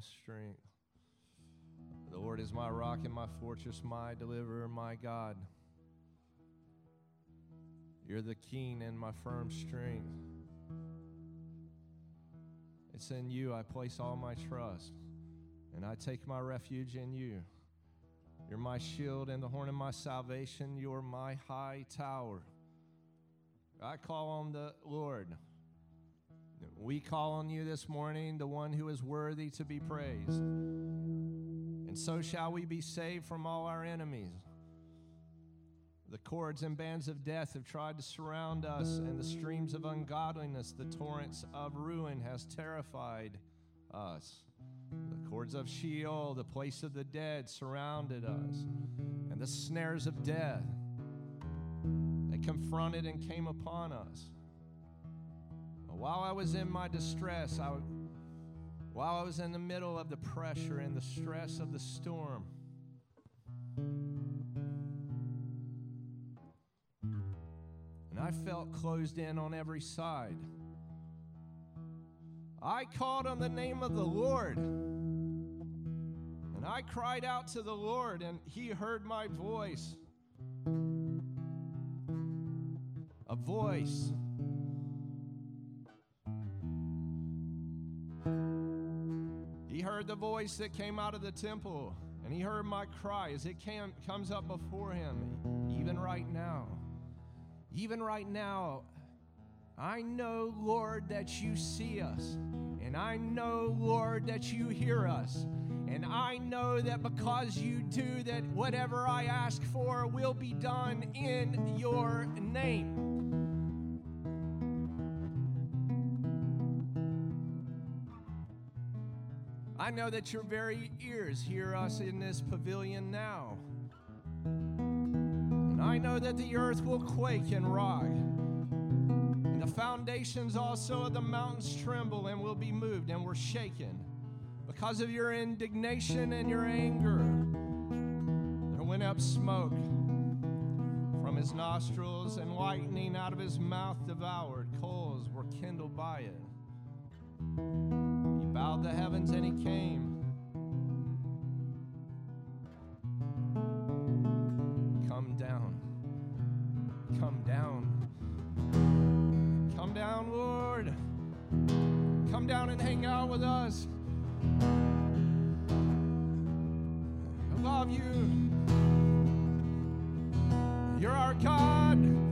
my strength. The Lord is my rock and my fortress, my deliverer, my God. You're the king and my firm strength. It's in you I place all my trust, and I take my refuge in you. You're my shield and the horn of my salvation. You're my high tower. I call on the Lord. We call on you this morning, the one who is worthy to be praised. And so shall we be saved from all our enemies. The cords and bands of death have tried to surround us, and the streams of ungodliness, the torrents of ruin, has terrified us. The cords of Sheol, the place of the dead, surrounded us, and the snares of death they confronted and came upon us. While I was in my distress, I, while I was in the middle of the pressure and the stress of the storm, and I felt closed in on every side. I called on the name of the Lord. And I cried out to the Lord, and he heard my voice. A voice. He heard the voice that came out of the temple, and he heard my cry as it came, comes up before him, even right now. Even right now, I know, Lord, that you see us. And I know, Lord, that you hear us. And I know that because you do that, whatever I ask for will be done in your name. I know that your very ears hear us in this pavilion now. And I know that the earth will quake and rock. And the foundations also of the mountains tremble and will be moved and were shaken because of your indignation and your anger. There went up smoke from his nostrils, and lightning out of his mouth devoured. Coals were kindled by it. Bowed the heavens and he came. Come down. Come down. Come down, Lord. Come down and hang out with us. I love you. You're our God.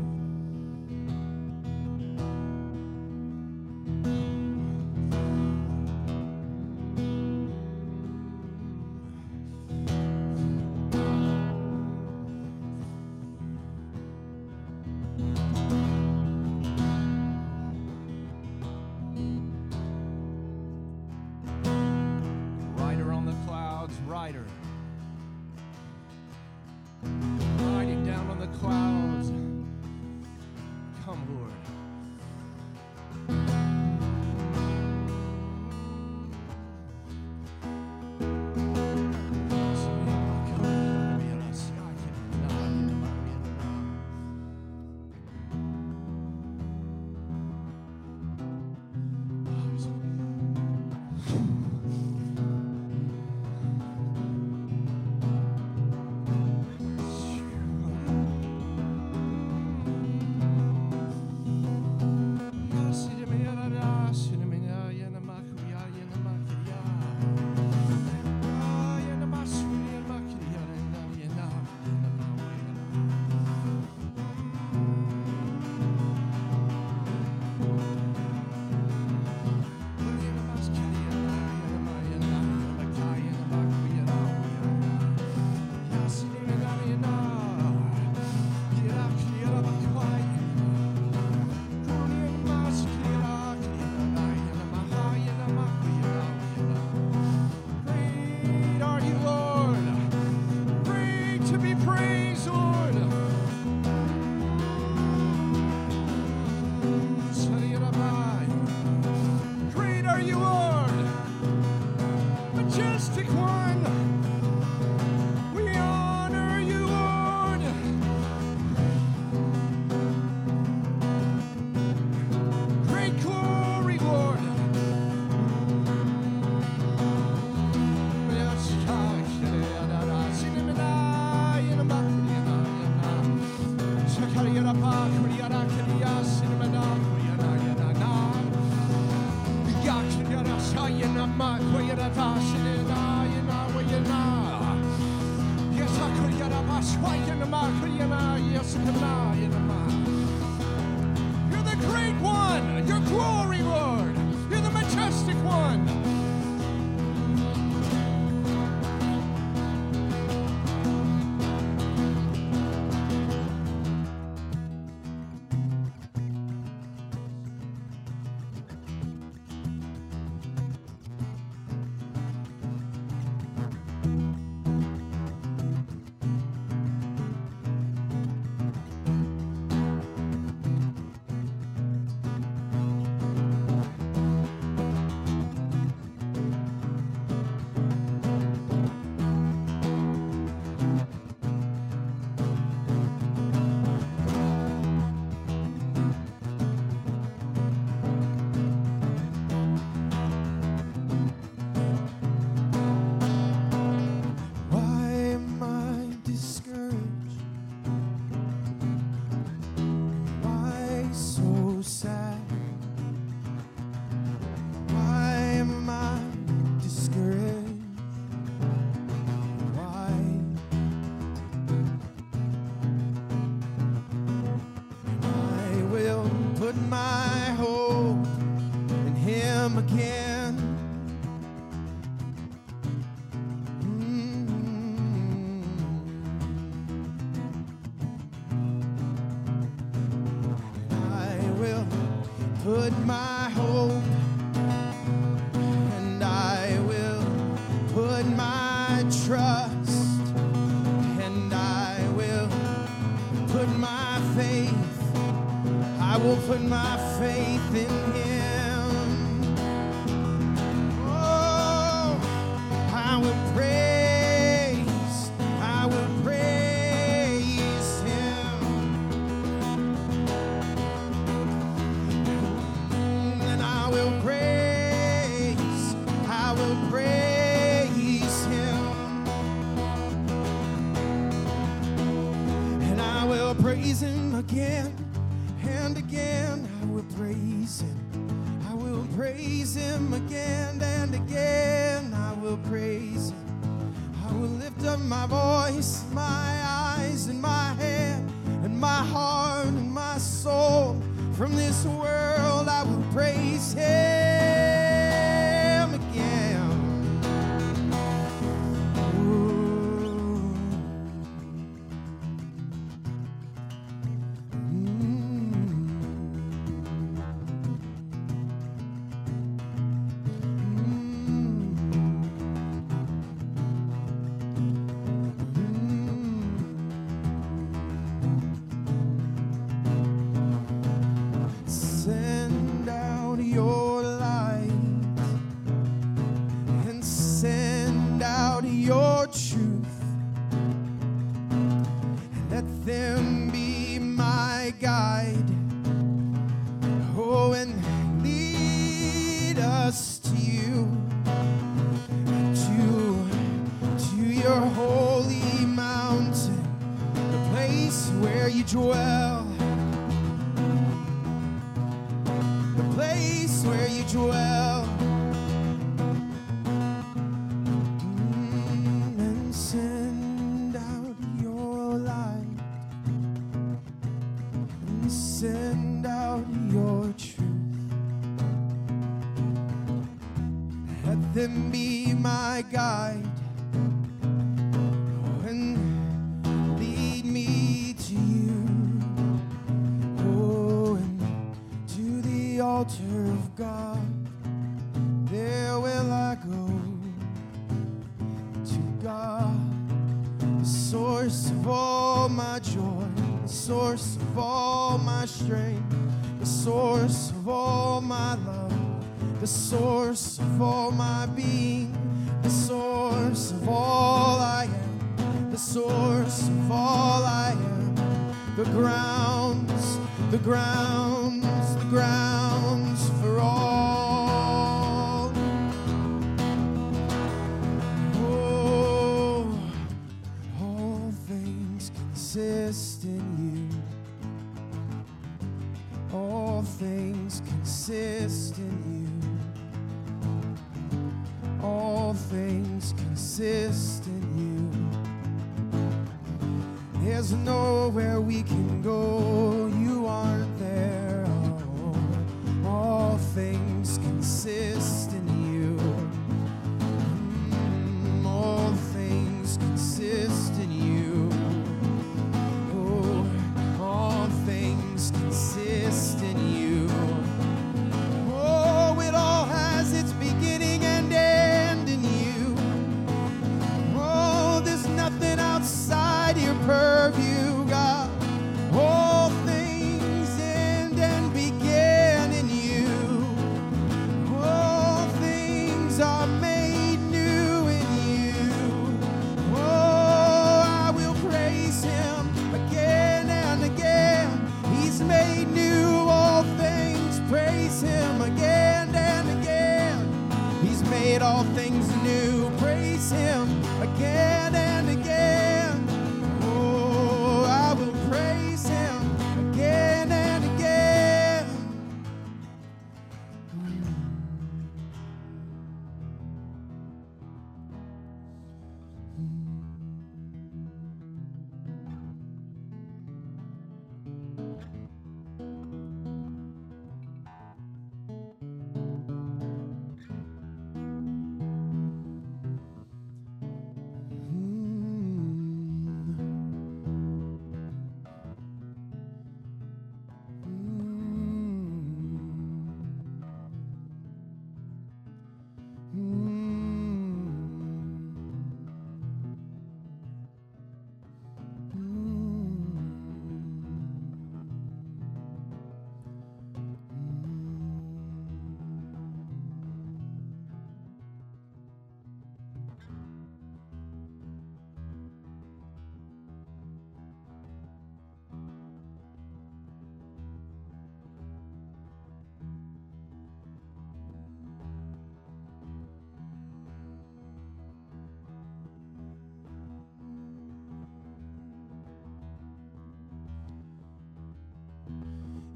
world I will praise Him.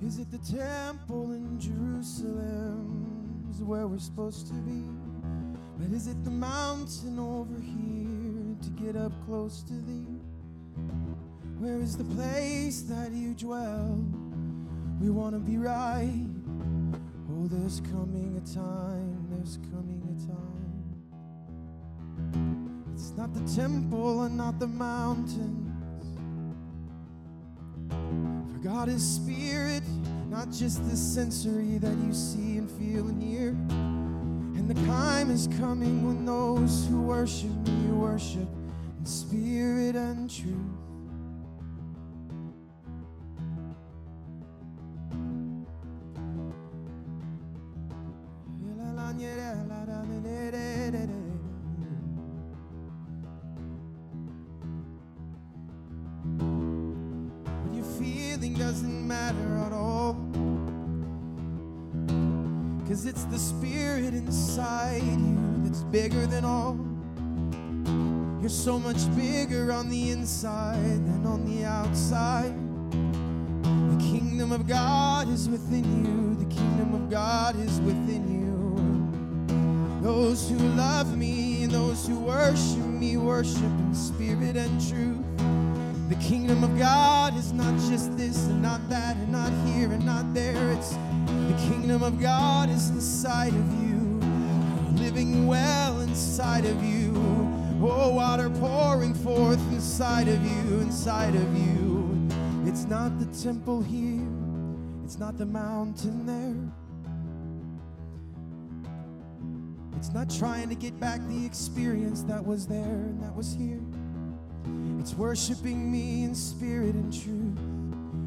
Is it the temple in Jerusalem? Is where we're supposed to be? But is it the mountain over here to get up close to thee? Where is the place that you dwell? We want to be right. Oh, there's coming a time, there's coming a time. It's not the temple and not the mountains. God is spirit, not just the sensory that you see and feel and hear. And the time is coming when those who worship me worship in spirit and truth. So much bigger on the inside than on the outside. The kingdom of God is within you. The kingdom of God is within you. Those who love me and those who worship me worship in spirit and truth. The kingdom of God is not just this and not that and not here and not there. It's the kingdom of God is inside of you, living well inside of you. Oh, water pouring forth inside of you, inside of you. It's not the temple here, it's not the mountain there. It's not trying to get back the experience that was there and that was here. It's worshiping me in spirit and truth,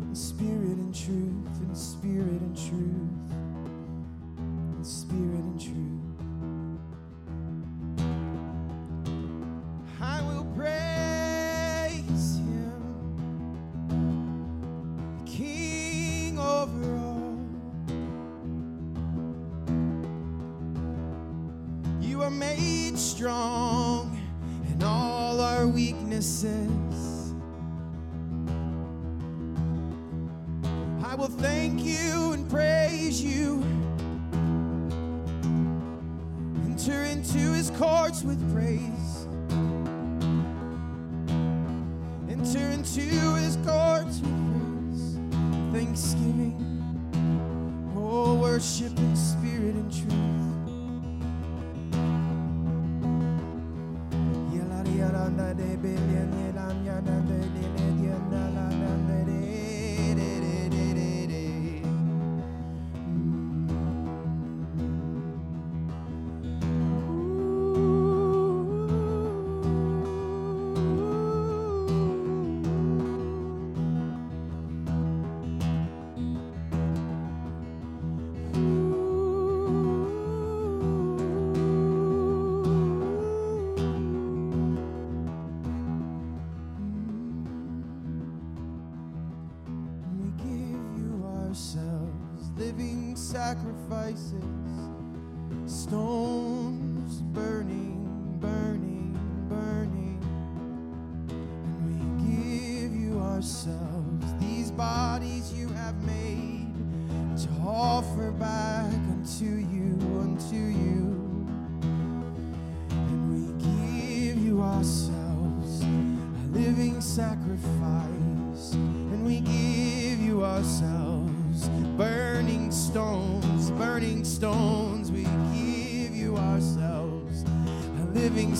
in spirit and truth, in spirit and truth, in spirit and truth. Sacrifices,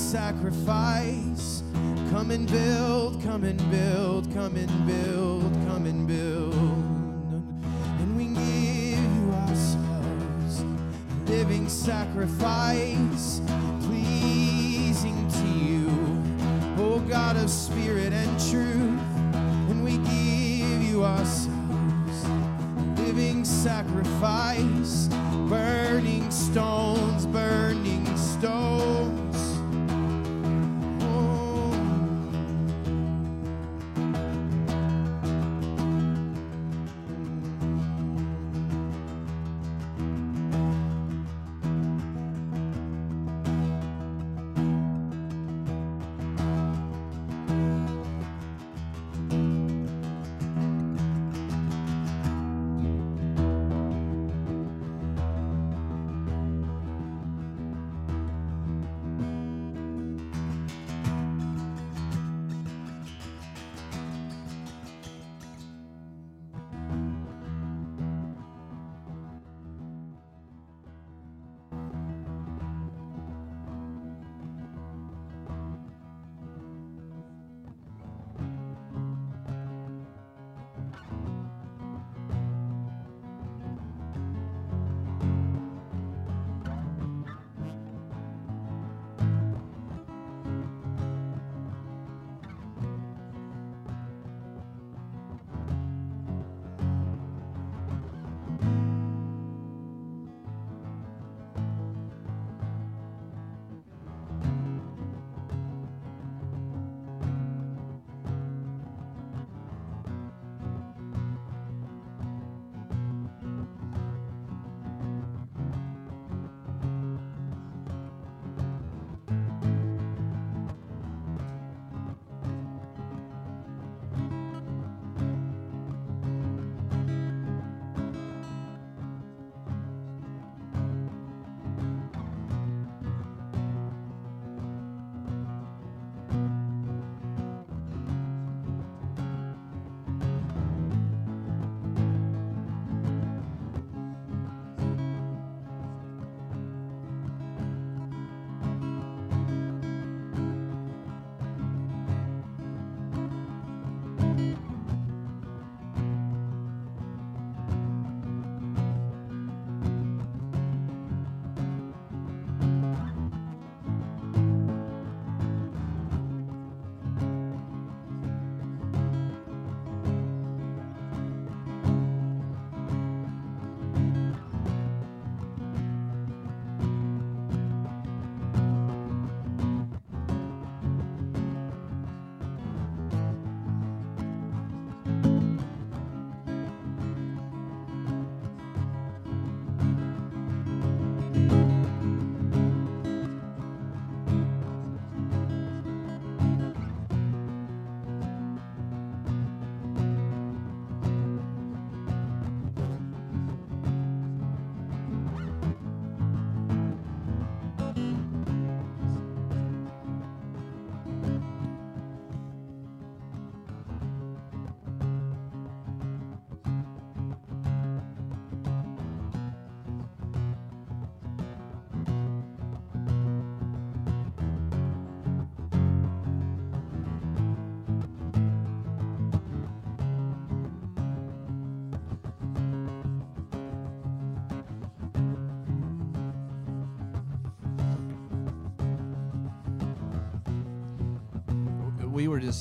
sacrifice. Come and build, come and build, come and build, come and build. And we give you ourselves, a living sacrifice, pleasing to you, O God of spirit and truth. And we give you ourselves, a living sacrifice, burning stones,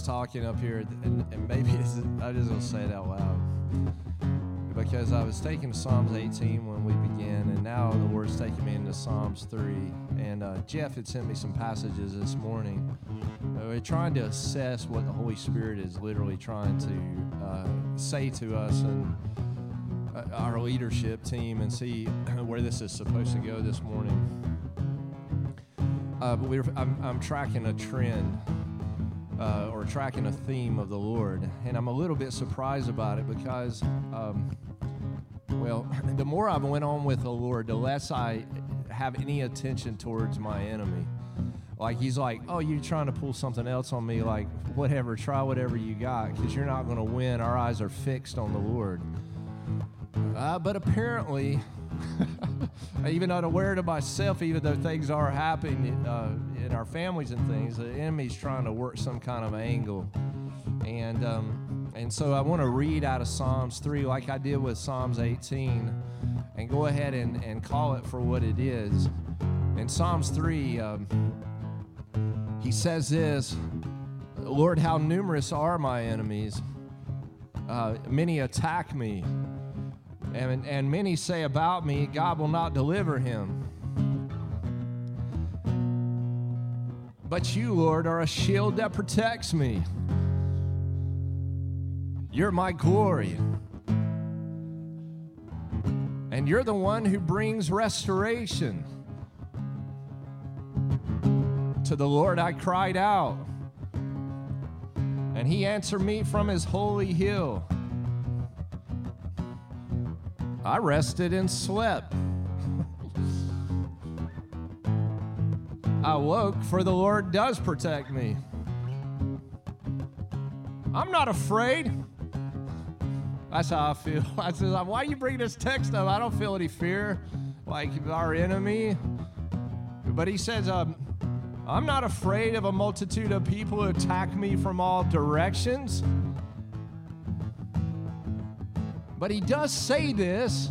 talking up here, and, and maybe I just gonna say it out loud because I was taking Psalms 18 when we began, and now the Lord's taking me into Psalms 3. And uh, Jeff had sent me some passages this morning. Uh, we're trying to assess what the Holy Spirit is literally trying to uh, say to us and uh, our leadership team, and see where this is supposed to go this morning. Uh, but I'm, I'm tracking a trend uh, or tracking a theme of the Lord. And I'm a little bit surprised about it because, um, well, the more I've went on with the Lord, the less I have any attention towards my enemy. Like he's like, oh, you're trying to pull something else on me. Like whatever, try whatever you got, because you're not going to win. Our eyes are fixed on the Lord. Uh, but apparently, even unaware to myself, even though things are happening uh, our families and things, the enemy's trying to work some kind of angle. And um, and so I want to read out of Psalms 3 like I did with Psalms 18 and go ahead and, and call it for what it is. In Psalms 3, um, he says this Lord, how numerous are my enemies! Uh, many attack me. And, and many say about me, God will not deliver him. But you, Lord, are a shield that protects me. You're my glory. And you're the one who brings restoration. To the Lord I cried out, and he answered me from his holy hill. I rested and slept. I woke, for the Lord does protect me. I'm not afraid. That's how I feel. I says, why you bring this text up? I don't feel any fear, like our enemy. But he says, um, I'm not afraid of a multitude of people who attack me from all directions. But he does say this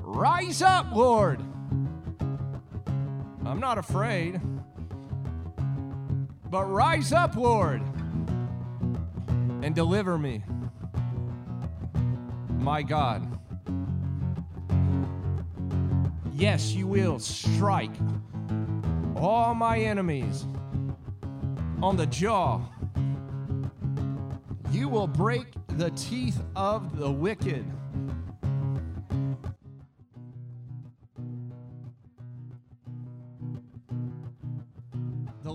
Rise up, Lord. I'm not afraid. But rise up, Lord, and deliver me. My God. Yes, you will strike all my enemies on the jaw. You will break the teeth of the wicked.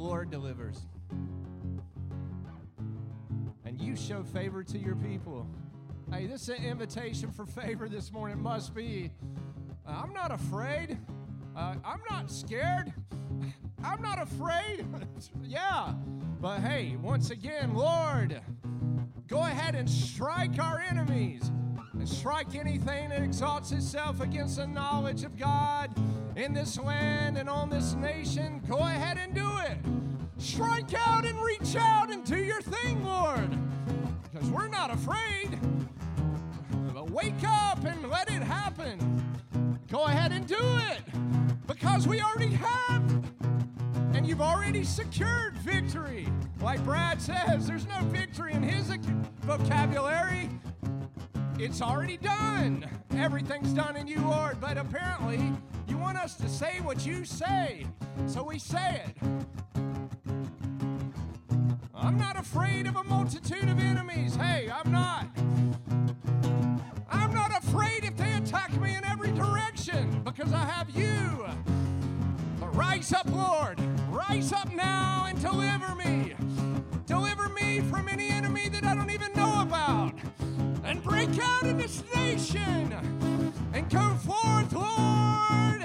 Lord delivers. And you show favor to your people. Hey, this is an invitation for favor this morning. Must be. Uh, I'm not afraid. Uh, I'm not scared. I'm not afraid. yeah. But hey, once again, Lord, go ahead and strike our enemies and strike anything that exalts itself against the knowledge of God in this land and on this nation. Go ahead and do it. Strike out and reach out and do your thing, Lord. Because we're not afraid. But wake up and let it happen. Go ahead and do it. Because we already have and you've already secured victory. Like Brad says, there's no victory in his vocabulary. It's already done. Everything's done in you, Lord. But apparently, you want us to say what you say. So we say it. I'm not afraid of a multitude of enemies. Hey, I'm not. I'm not afraid if they attack me in every direction because I have you. But rise up, Lord. Rise up now and deliver me. Deliver me from any enemy that I don't even break out in this nation. And go forth, Lord.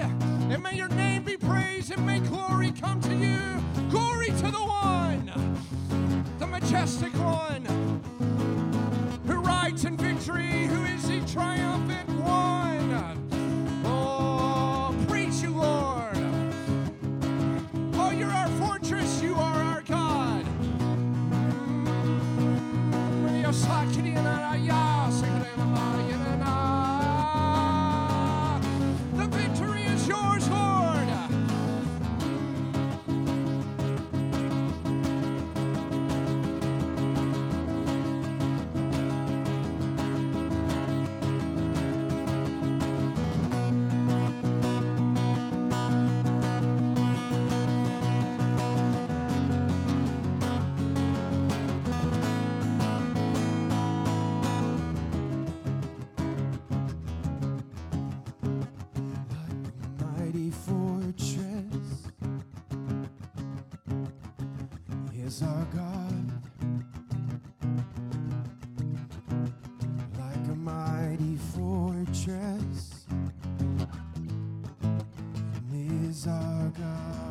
And may your name be praised and may glory come to you. Glory to the one, the majestic one, who rides in victory, who is the triumphant one. is our God. Like a mighty fortress, is our God.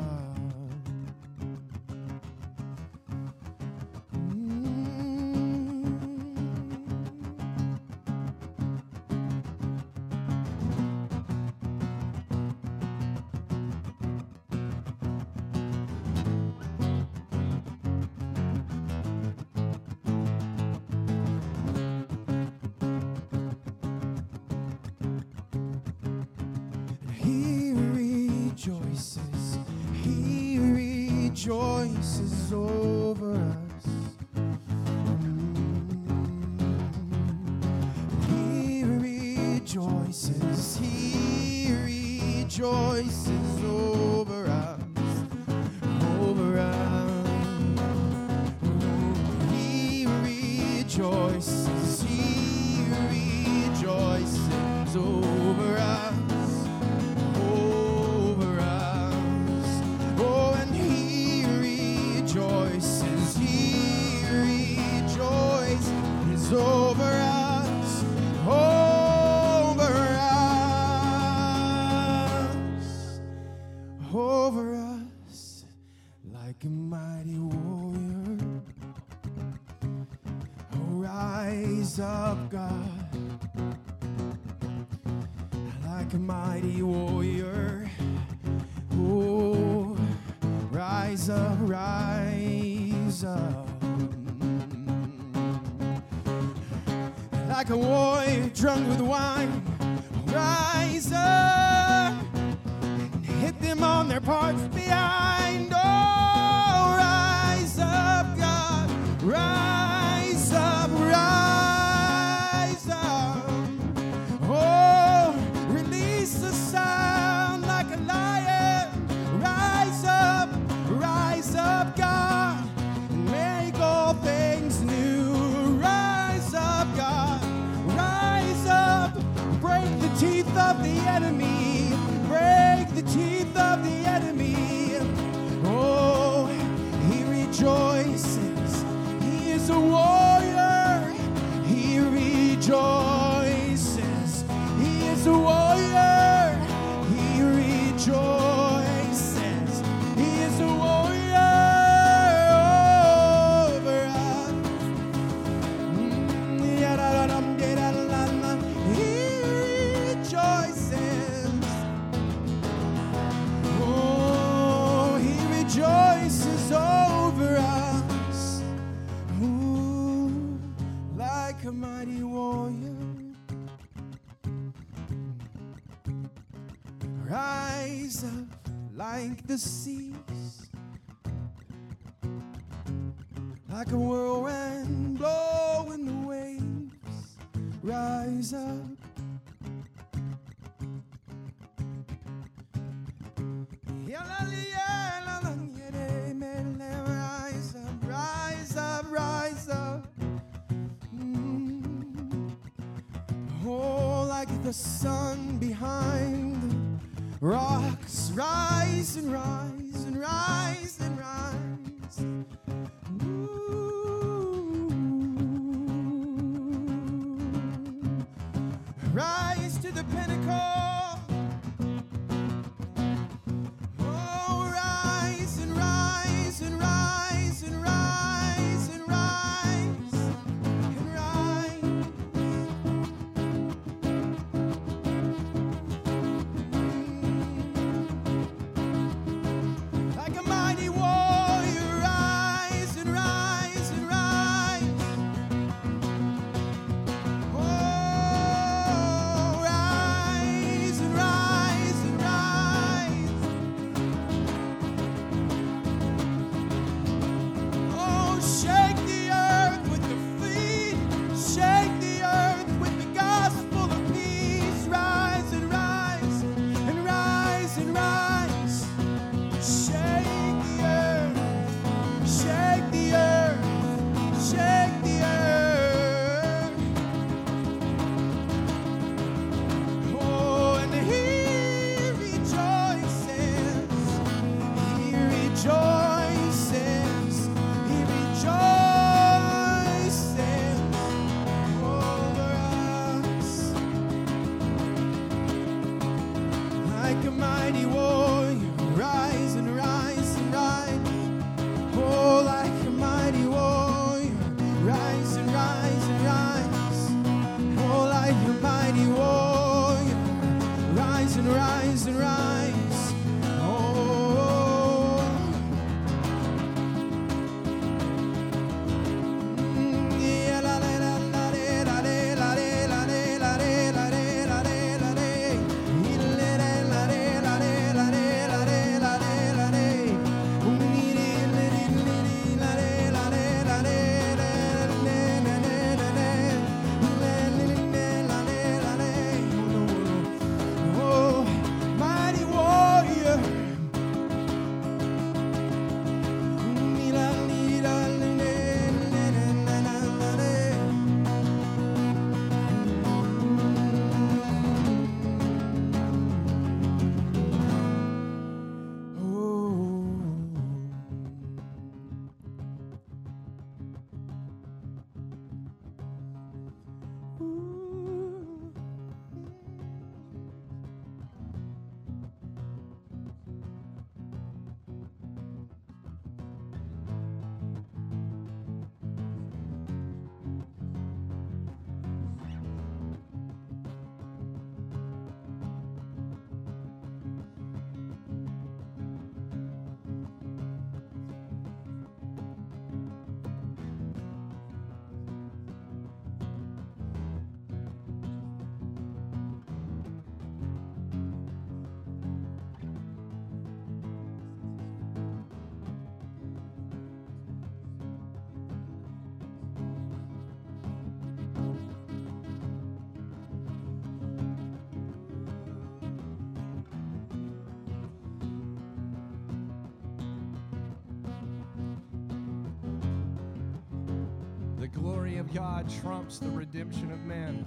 God trumps the redemption of man.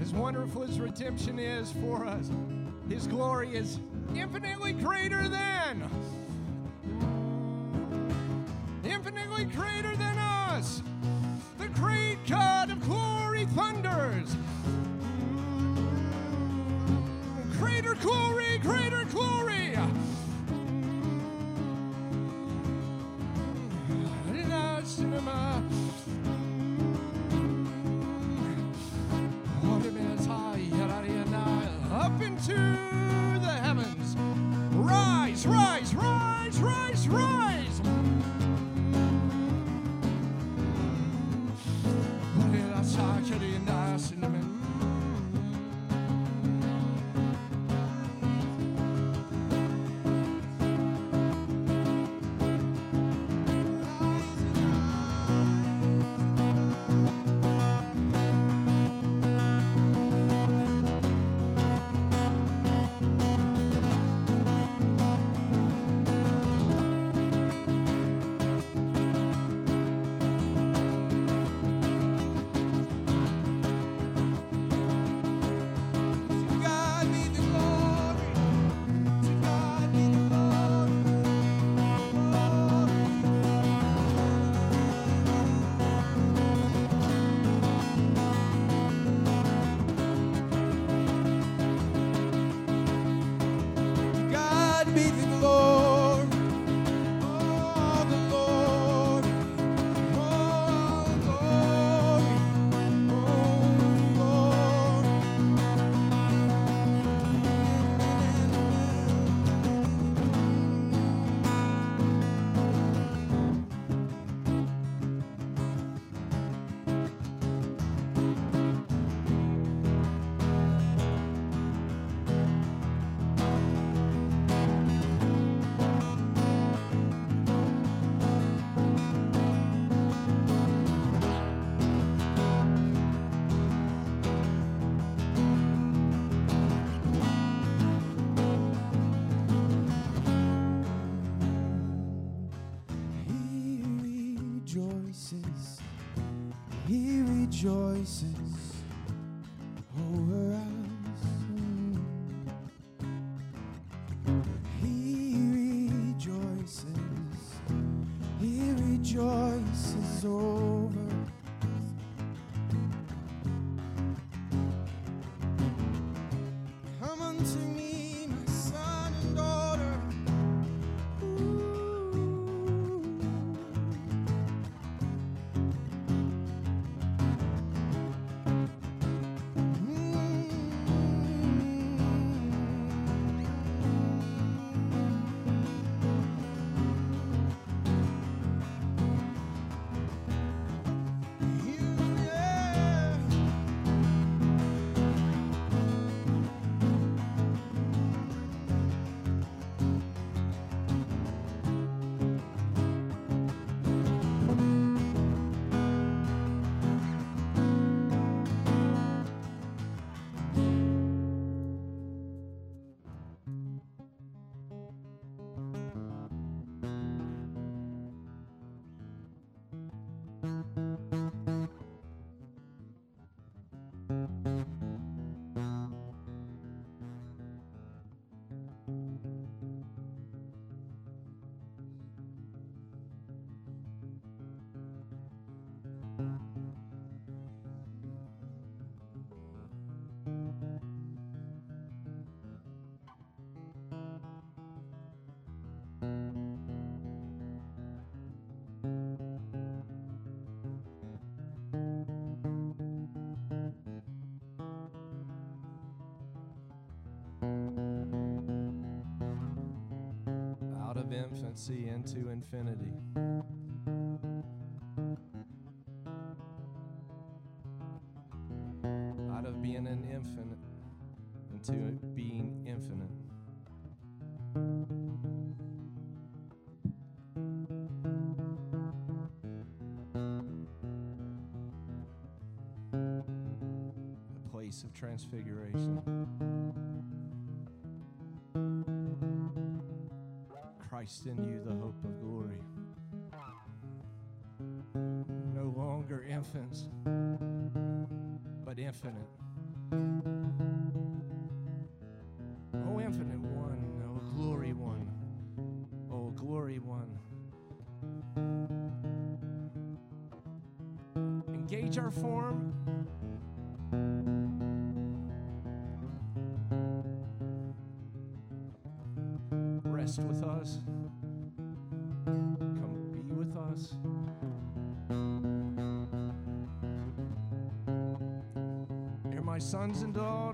As wonderful as redemption is for us, His glory is frequency into infinity. Out of being an infinite into being infinite. A place of transfiguration. Christ in you, the hope of glory. No longer infants, but infinite. Oh, infinite one, oh, glory one, oh, glory one. Engage our form. Sons and daughters.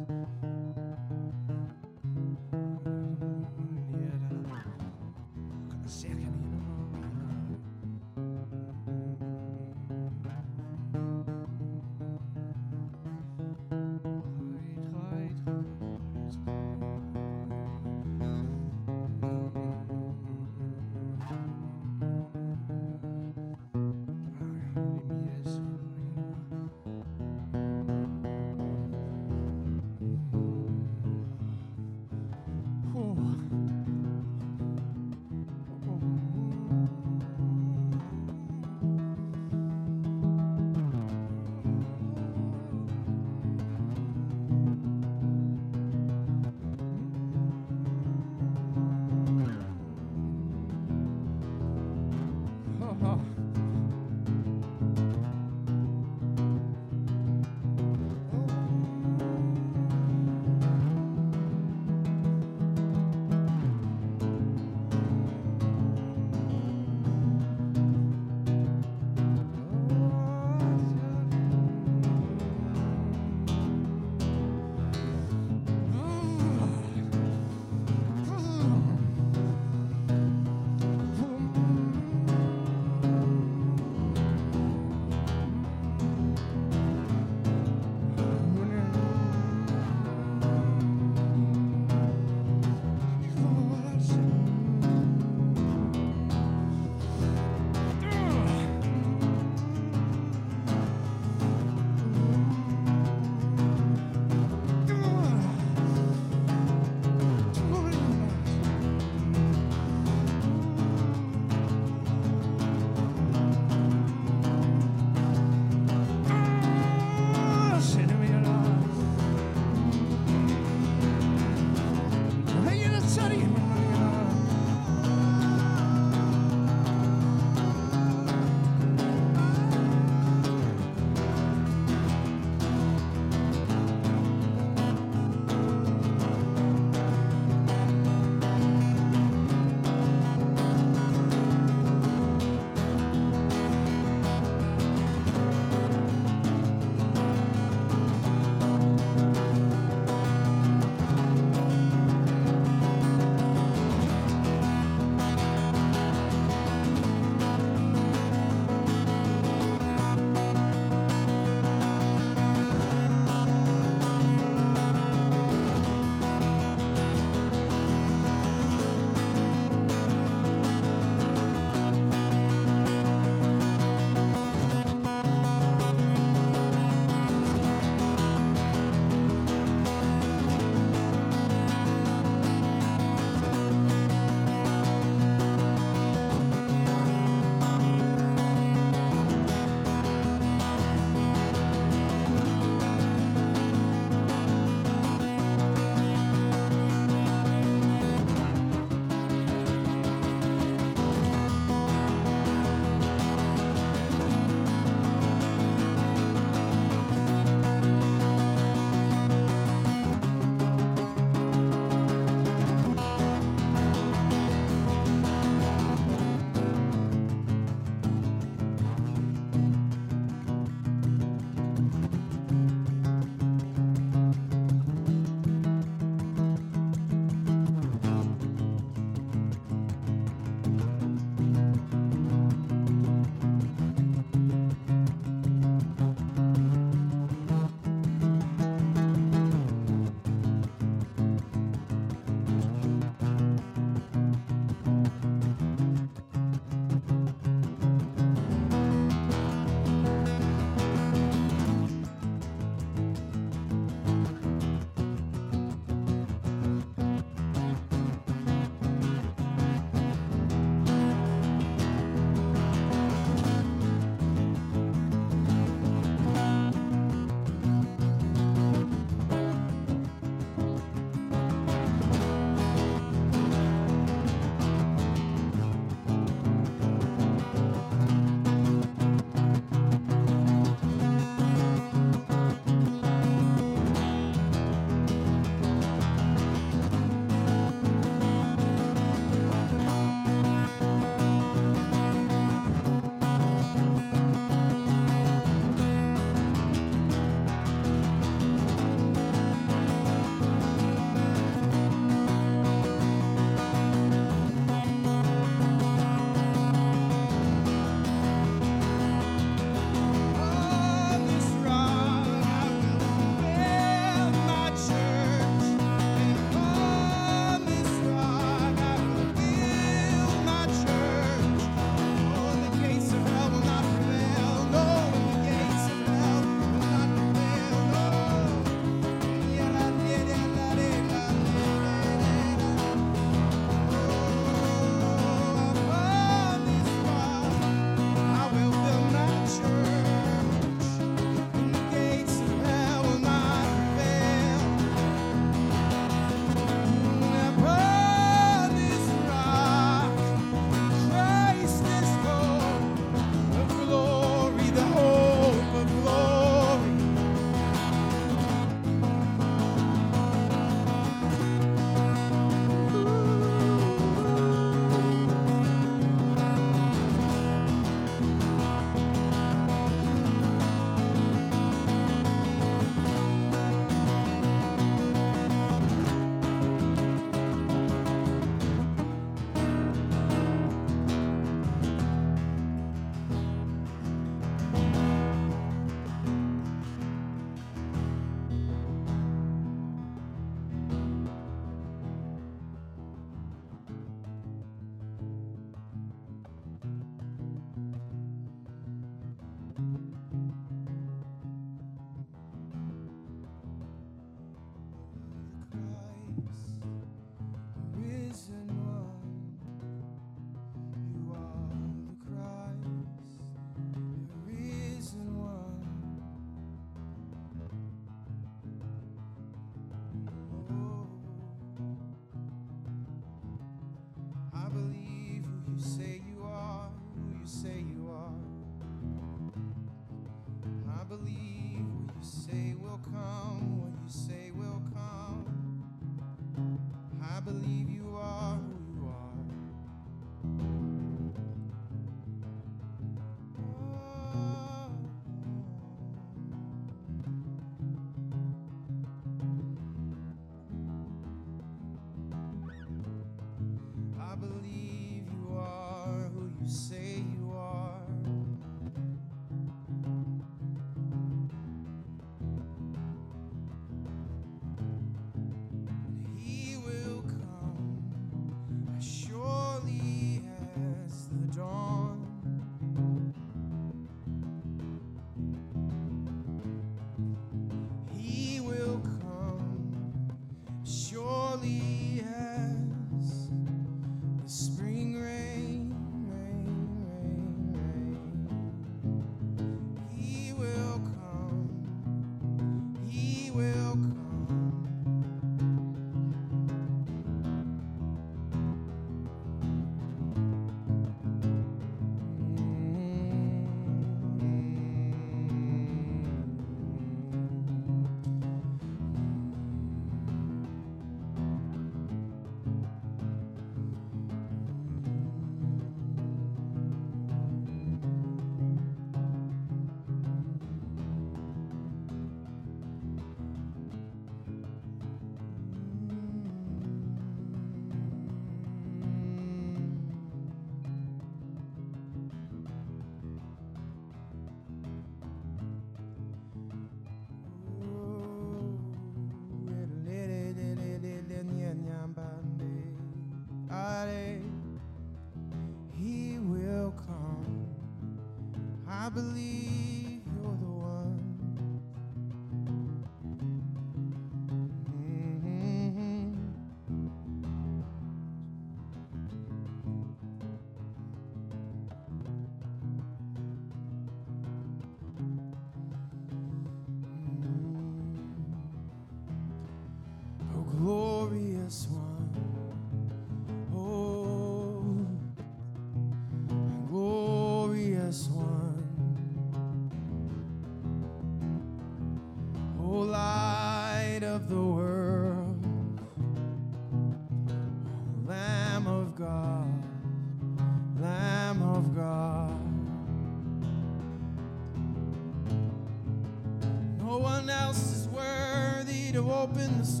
To open the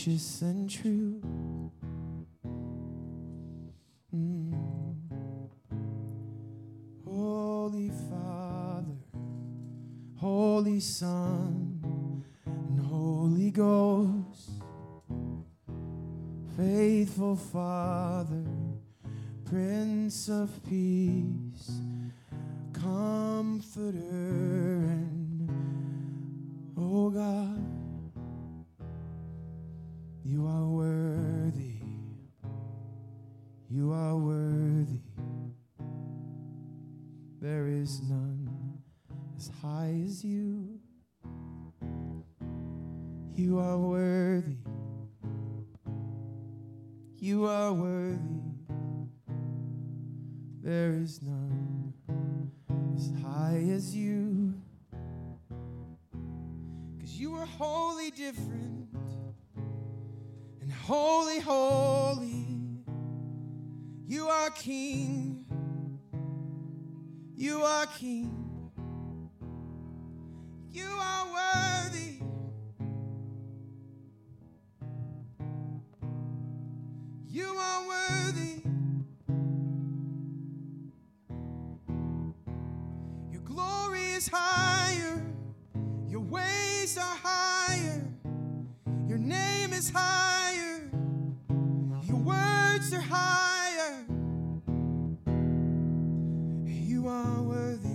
righteous and true. Mm. Holy Father, Holy Son, and Holy Ghost, faithful Father, Prince of Peace, Comforter, and oh God. You are worthy. You are worthy. There is none as high as you. You are worthy. You are worthy. There is none as high as you. Cause you are wholly different holy, holy. You are King. You are King. You are worthy. You are worthy. Your glory is higher. Your ways are higher. Your name is higher. Your are higher. You are worthy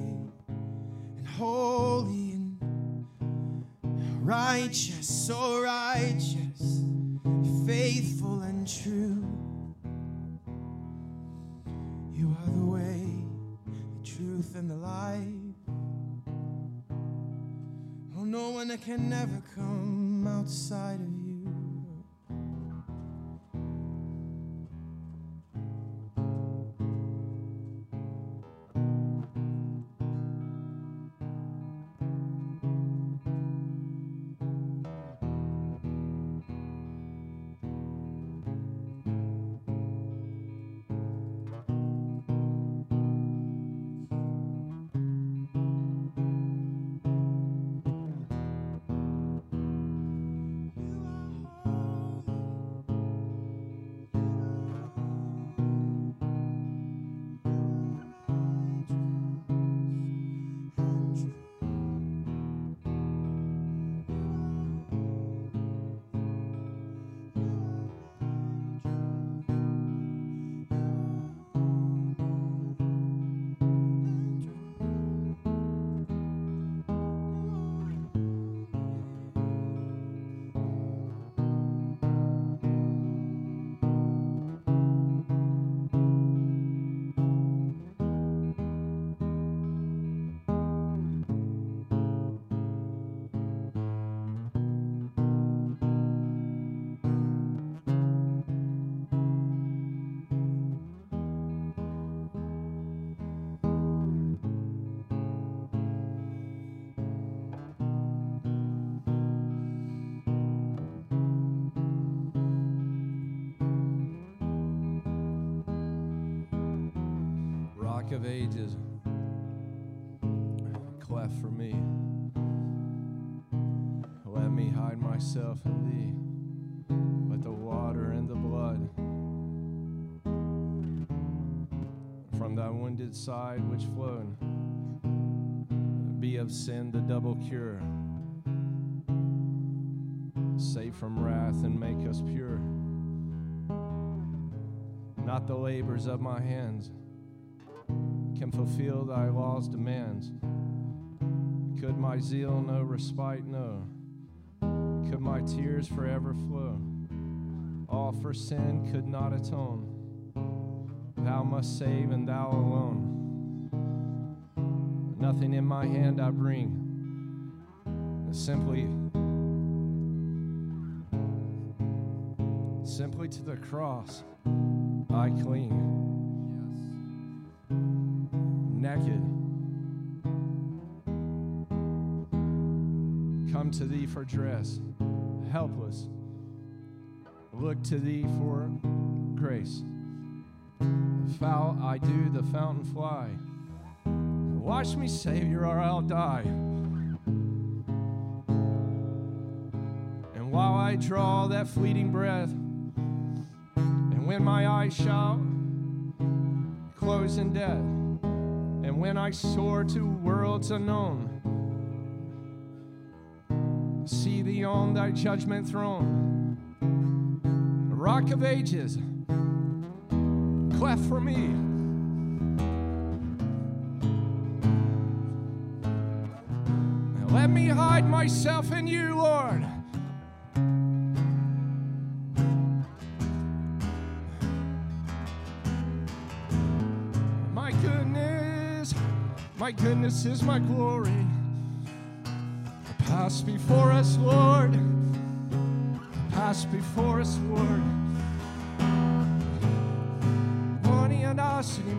and holy and righteous, so righteous, faithful and true. You are the way, the truth, and the life. Oh, no one can ever come outside of. You of ages, cleft for me. Let me hide myself in thee. Let the water and the blood from thy wounded side which flowed be of sin the double cure. Save from wrath and make us pure. Not the labors of my hands can fulfill thy law's demands. Could my zeal no respite know? Could my tears forever flow? All for sin could not atone. Thou must save, and thou alone. Nothing in my hand I bring. Simply, simply to the cross I cling. Naked. Come to thee for dress, helpless. Look to thee for grace. Foul I do the fountain fly. Wash me, Savior, or I'll die. And while I draw that fleeting breath, and when my eyes shall close in death, and when I soar to worlds unknown, see thee on thy judgment throne, the rock of ages, cleft for me. Let me hide myself in you, Lord. My goodness is my glory. Pass before us, Lord. Pass before us, Lord. Morning and us, and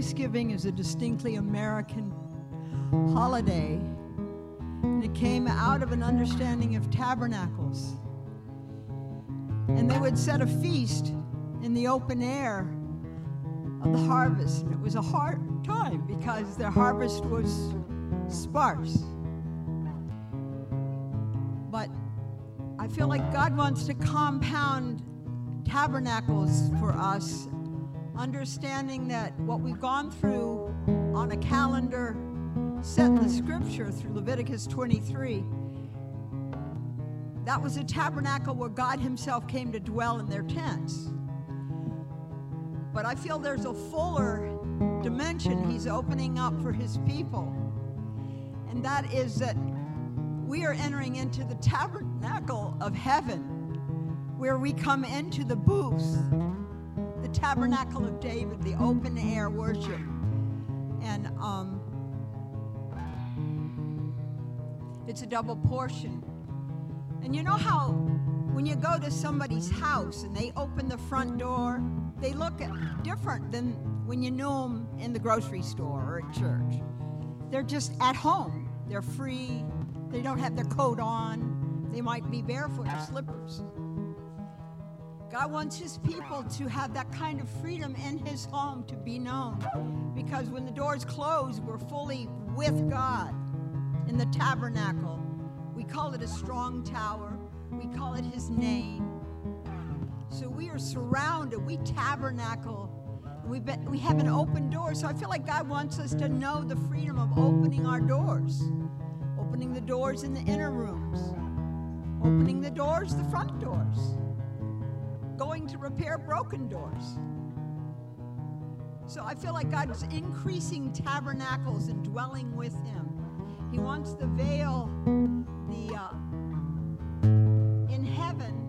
Thanksgiving is a distinctly American holiday, and it came out of an understanding of tabernacles. And they would set a feast in the open air of the harvest. And it was a hard time because their harvest was sparse. But I feel like God wants to compound tabernacles for us, understanding that what we've gone through on a calendar set in the scripture through Leviticus 23. That was a tabernacle where God Himself came to dwell in their tents. But I feel there's a fuller dimension He's opening up for His people. And that is that we are entering into the tabernacle of heaven, where we come into the booth, the tabernacle of David, the open air worship. And um, it's a double portion. And you know how when you go to somebody's house and they open the front door, they look different than when you know them in the grocery store or at church. They're just at home. They're free. They don't have their coat on. They might be barefoot or slippers. God wants his people to have that kind of freedom in his home to be known. Because when the doors close, we're fully with God in the tabernacle. We call it a strong tower, we call it his name. So we are surrounded, we tabernacle. We've been, we have an open door. So I feel like God wants us to know the freedom of opening our doors, opening the doors in the inner rooms, opening the doors, the front doors, going to repair broken doors. So I feel like God's increasing tabernacles and dwelling with Him. He wants the veil, the uh, in heaven,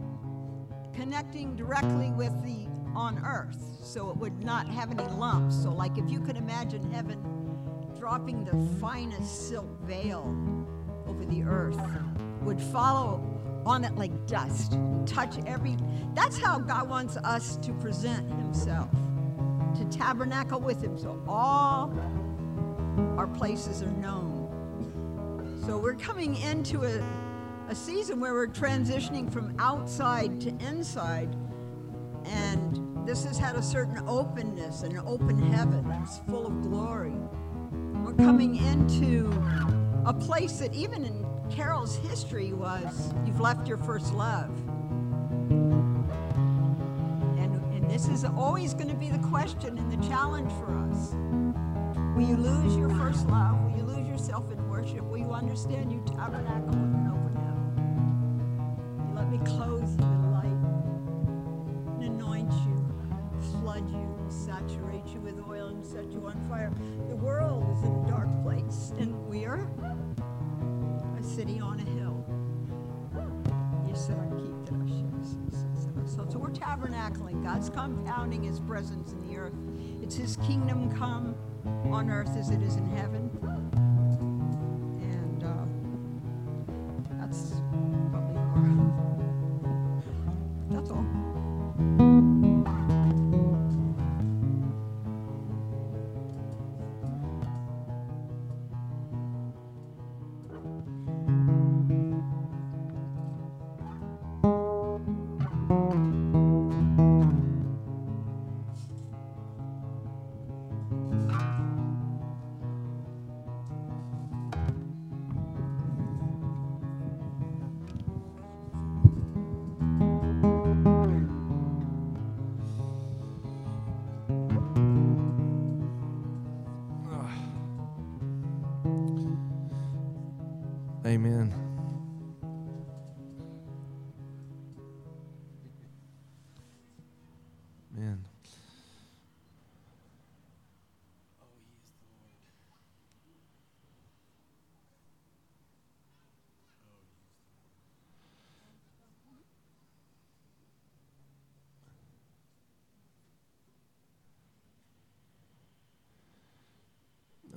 connecting directly with the on earth, so it would not have any lumps. So, like if you could imagine heaven dropping the finest silk veil over the earth, would follow on it like dust, touch every. That's how God wants us to present Himself, to tabernacle with Him, so all our places are known. So we're coming into a, a season where we're transitioning from outside to inside. And this has had a certain openness, an open heaven that's full of glory. We're coming into a place that even in Carol's history was you've left your first love. And, and this is always going to be the question and the challenge for us. Will you lose your first love? Will you lose yourself in worship? Will you understand you tabernacle with an open heaven? You let me clothe you in light and anoint you, flood you, saturate you with oil, and set you on fire. The world city on a hill. So, so we're tabernacling. God's compounding his presence in the earth. It's his kingdom come on earth as it is in heaven.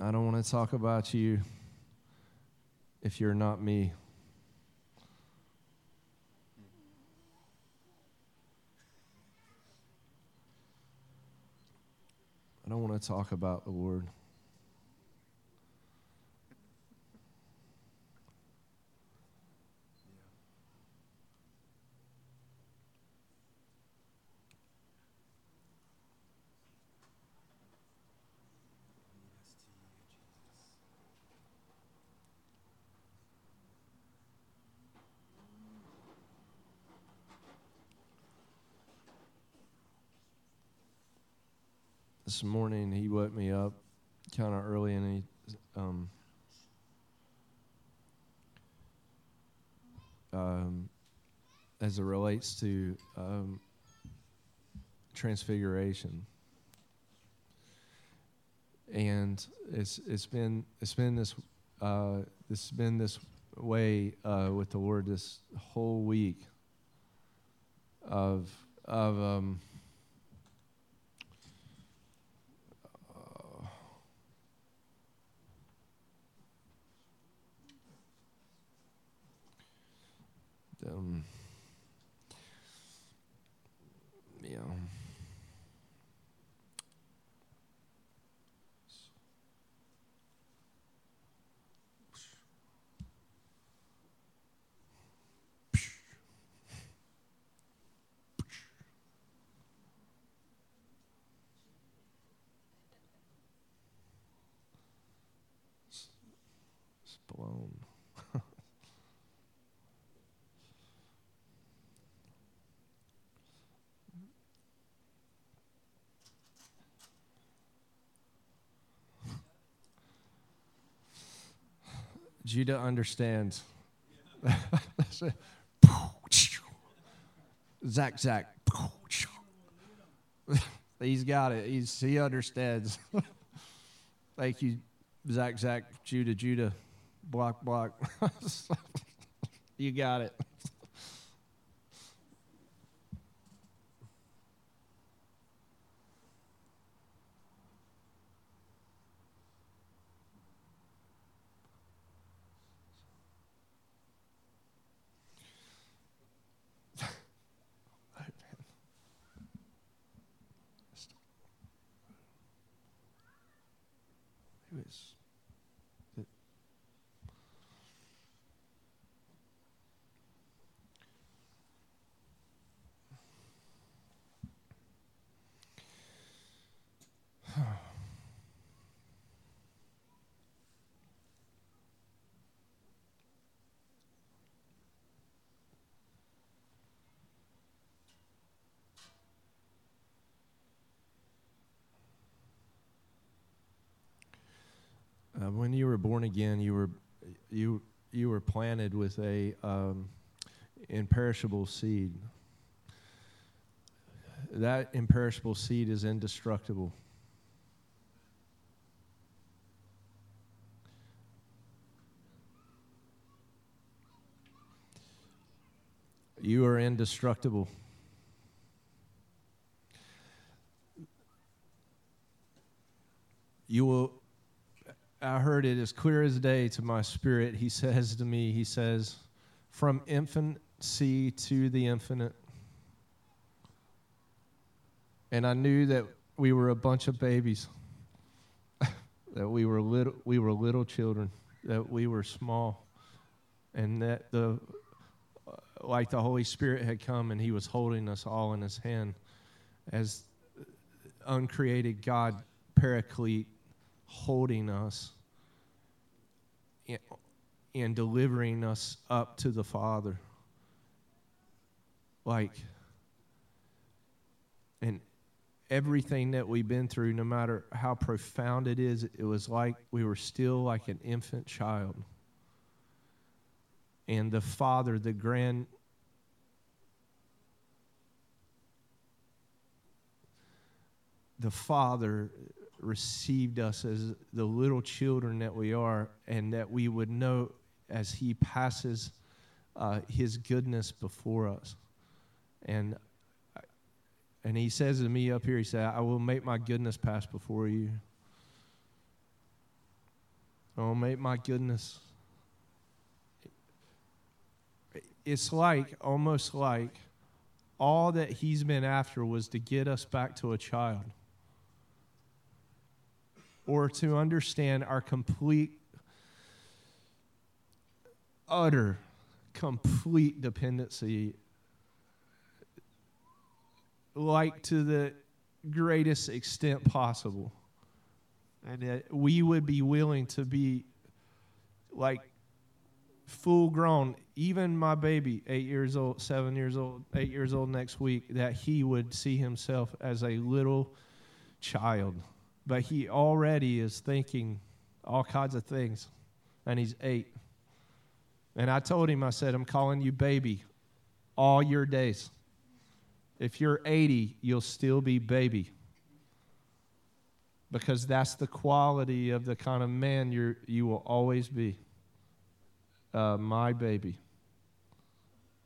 I don't want to talk about you if you're not me. I don't want to talk about the Lord. This morning he woke me up kind of early and he um, um, as it relates to um, transfiguration. And it's it's been it's been this uh, it's been this way uh, with the Lord this whole week of of um, um, yeah. It's blown. Judah understands. Zach, Zach. He's got it. He's, he understands. Thank you, Zach, Zach, Judah, Judah, block, block. you got it. Who is it? Uh, when you were born again, you were you you were planted with a um, imperishable seed. That imperishable seed is indestructible. You are indestructible. You will I heard it as clear as day to my spirit. He says to me, He says, from infancy to the infinite. And I knew that we were a bunch of babies, that we were little, we were little children, that we were small, and that the like the Holy Spirit had come and He was holding us all in His hand as uncreated God, Paraclete, holding us and, and delivering us up to the Father. Like, and everything that we've been through, no matter how profound it is, it was like we were still like an infant child. And the Father, the grand the Father received us as the little children that we are, and that we would know as He passes uh, His goodness before us. And and He says to me up here, He said, "I will make my goodness pass before you. I will make my goodness." It's like almost like all that He's been after was to get us back to a child or to understand our complete, utter, complete dependency, like to the greatest extent possible. And that we would be willing to be like full grown, even my baby, eight years old, seven years old, eight years old next week, that he would see himself as a little child. But he already is thinking all kinds of things, and he's eight. And I told him, I said, I'm calling you baby all your days. If you're 80, you'll still be baby. Because that's the quality of the kind of man you you will always be. Uh, my baby.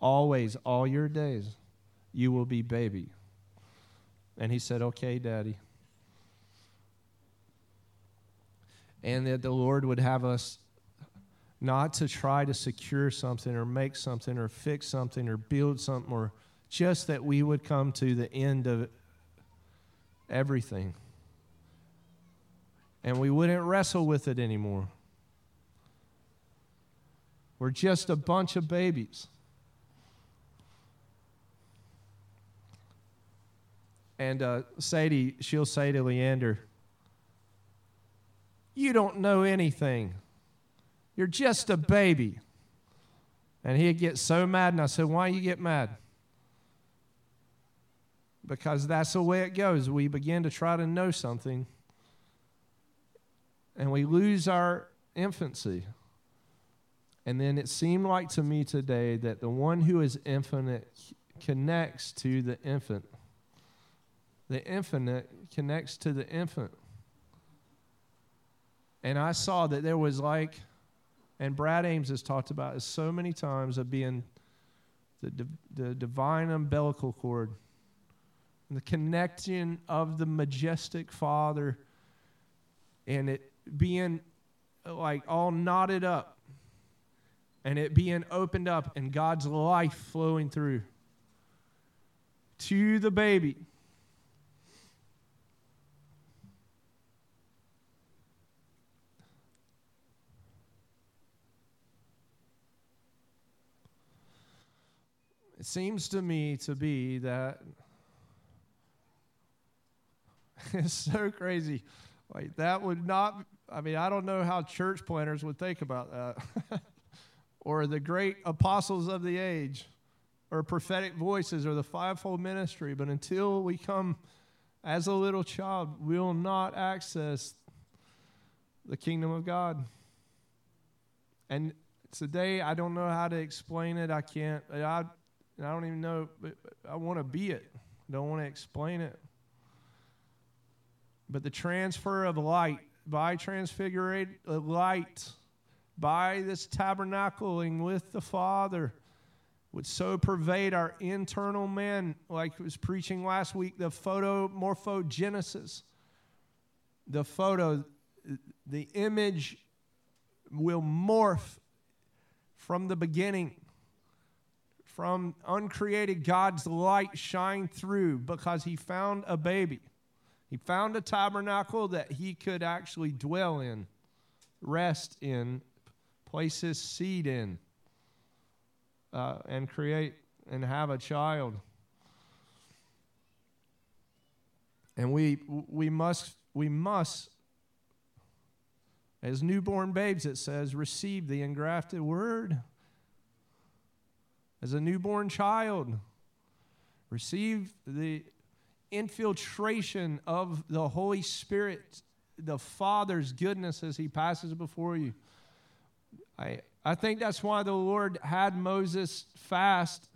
Always, all your days, you will be baby. And he said, Okay, daddy. And that the Lord would have us not to try to secure something or make something or fix something or build something or just that we would come to the end of everything. And we wouldn't wrestle with it anymore. We're just a bunch of babies. And uh, Sadie, she'll say to Leander, You don't know anything. You're just a baby. And he'd get so mad. And I said, Why you get mad? Because that's the way it goes. We begin to try to know something, and we lose our infancy. And then it seemed like to me today that the one who is infinite connects to the infant. The infinite connects to the infant. And I saw that there was like, and Brad Ames has talked about it so many times of being the, the divine umbilical cord, and the connection of the majestic Father, and it being like all knotted up and it being opened up and God's life flowing through to the baby. It seems to me to be that it's so crazy. Like, that would not, I mean, I don't know how church planners would think about that. or the great apostles of the age or prophetic voices or the fivefold ministry. But until we come as a little child, we'll not access the kingdom of God. And today, I don't know how to explain it. I can't. I, I don't even know. I want to be it. I don't want to explain it. But the transfer of light by transfigurated uh, light by this tabernacling with the Father would so pervade our internal man, like I was preaching last week, the photomorphogenesis. The photo, uh, the image will morph from the beginning, from uncreated God's light shine through because he found a baby. He found a tabernacle that he could actually dwell in, rest in, place his seed in uh, and create and have a child. And we, we must, we must, as newborn babes, it says, receive the engrafted word. As a newborn child, receive the infiltration of the Holy Spirit, the Father's goodness as He passes before you. I, I think that's why the Lord had Moses fast.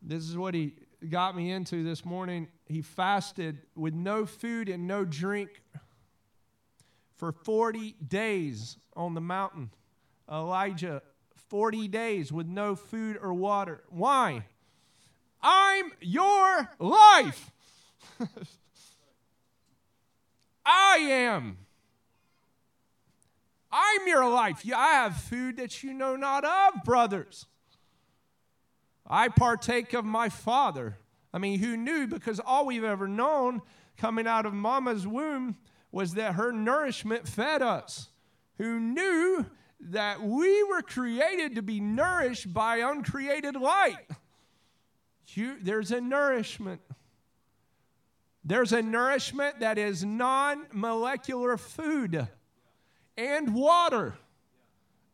This is what he got me into this morning. He fasted with no food and no drink for 40 days on the mountain. Elijah, 40 days with no food or water. Why? I'm your life. I am. I'm your life. I have food that you know not of, brothers. I partake of my Father. I mean, who knew? Because all we've ever known coming out of mama's womb was that her nourishment fed us, who knew that we were created to be nourished by uncreated light. You, there's a nourishment. There's a nourishment that is non molecular food and water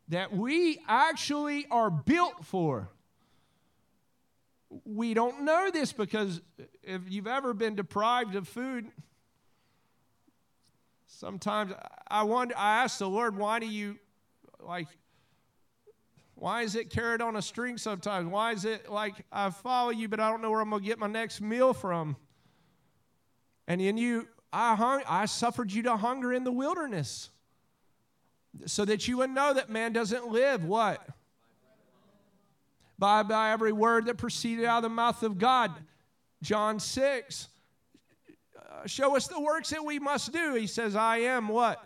that we actually are built for. We don't know this because if you've ever been deprived of food, sometimes I wonder, I ask the Lord, why do you like why is it carried on a string sometimes? Why is it like I follow you, but I don't know where I'm going to get my next meal from? And in you, I, hung, I suffered you to hunger in the wilderness so that you would know that man doesn't live what? By, by every word that proceeded out of the mouth of God. John 6. Uh, show us the works that we must do. He says, I am what?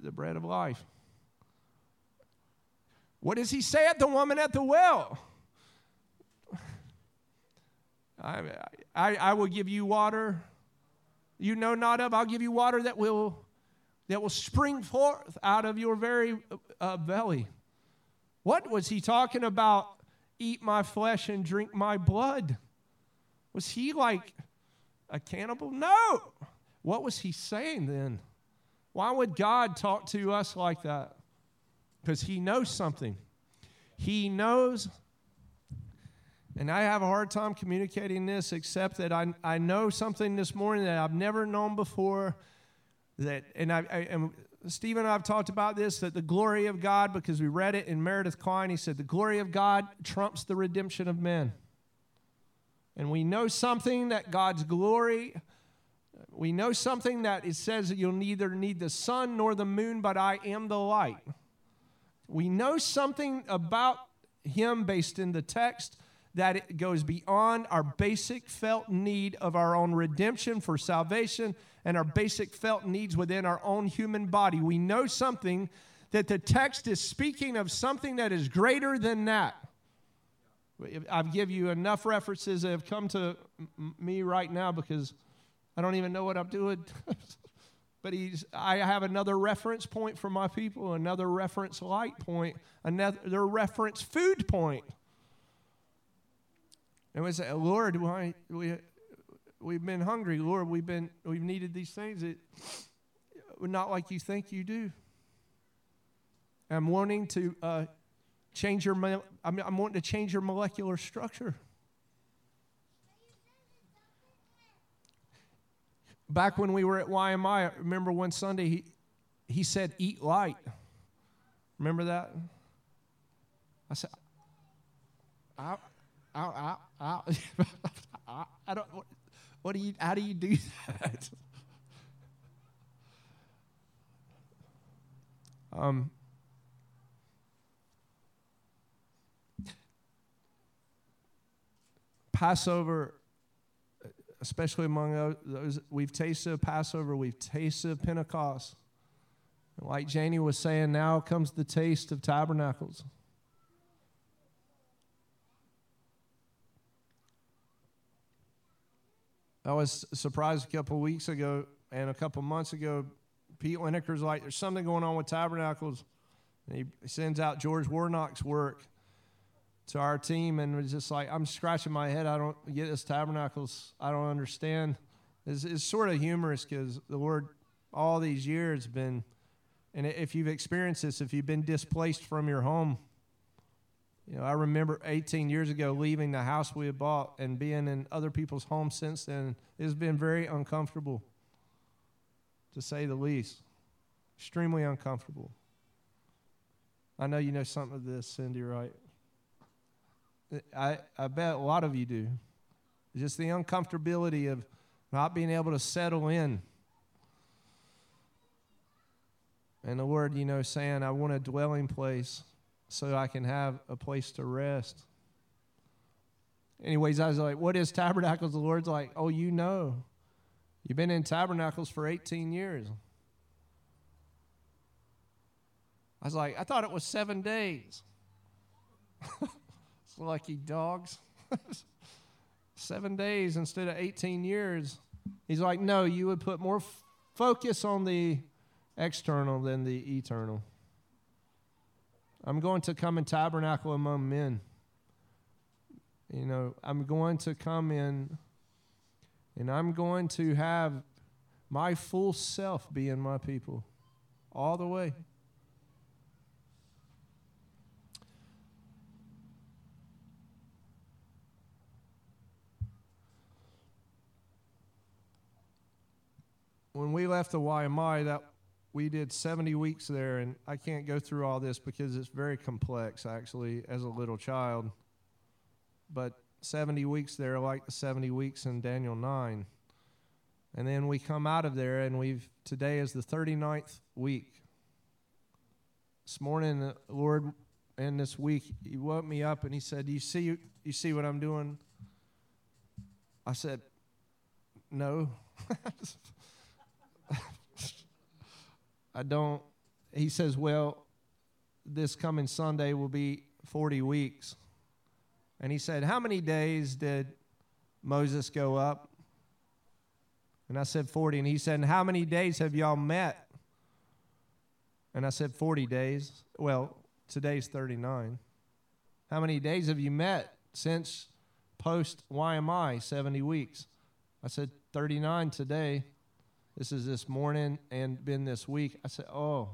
The bread of life. What does he say at the woman at the well? I, I, I will give you water you know not of. I'll give you water that will, that will spring forth out of your very uh, belly. What was he talking about? Eat my flesh and drink my blood. Was he like a cannibal? No. What was he saying then? Why would God talk to us like that? Because he knows something. He knows, and I have a hard time communicating this, except that I, I know something this morning that I've never known before. That, and I, I and Steve and I have talked about this that the glory of God, because we read it in Meredith Kline, he said, the glory of God trumps the redemption of men. And we know something that God's glory, we know something that it says that you'll neither need the sun nor the moon, but I am the light. We know something about him based in the text that it goes beyond our basic felt need of our own redemption for salvation and our basic felt needs within our own human body. We know something that the text is speaking of something that is greater than that. I've give you enough references that have come to me right now because I don't even know what I'm doing. but he's i have another reference point for my people another reference light point another reference food point. and we say lord why we we've been hungry. Lord we've been we've needed these things that not like you think you do. I'm wanting to uh, change your I'm, I'm wanting to change your molecular structure back when we were at YMI, I remember one Sunday he, he said, Eat light. Remember that? I said, I, I, I, I, I don't, what, what do you, how do you do that? um, Passover especially among those we've tasted Passover, we've tasted Pentecost. And like Janie was saying, now comes the taste of tabernacles. I was surprised a couple weeks ago and a couple months ago. Pete Lineker's like, there's something going on with tabernacles. And he sends out George Warnock's work to our team and was just like, I'm scratching my head. I don't get this tabernacles. I don't understand. It's, it's sort of humorous because the Lord, all these years, been, and if you've experienced this, if you've been displaced from your home, you know, I remember 18 years ago leaving the house we had bought and being in other people's homes since then. It's been very uncomfortable, to say the least. Extremely uncomfortable. I know you know something of this, Cindy, right? I, I bet a lot of you do. Just the uncomfortability of not being able to settle in. And the word, you know, saying, I want a dwelling place so I can have a place to rest. Anyways, I was like, what is tabernacles? The Lord's like, oh, you know. You've been in tabernacles for 18 years. I was like, I thought it was seven days. lucky dogs. Seven days instead of 18 years. He's like, no, you would put more focus on the external than the eternal. I'm going to come and tabernacle among men. You know, I'm going to come in and I'm going to have my full self be in my people all the way. When we left the YMI, that we did 70 weeks there, and I can't go through all this because it's very complex, actually, as a little child. But 70 weeks there, like the 70 weeks in Daniel 9. And then we come out of there, and we've today is the 39th week. This morning, the Lord, and this week, He woke me up and He said, "You see, you see what I'm doing?" I said, "No." I don't. He says, Well, this coming Sunday will be 40 weeks. And he said, How many days did Moses go up? And I said, 40. And he said, How many days have y'all met? And I said, 40 days. Well, today's 39. How many days have you met since post YMI, 70 weeks? I said, 39 today. This is this morning and been this week. I said, Oh,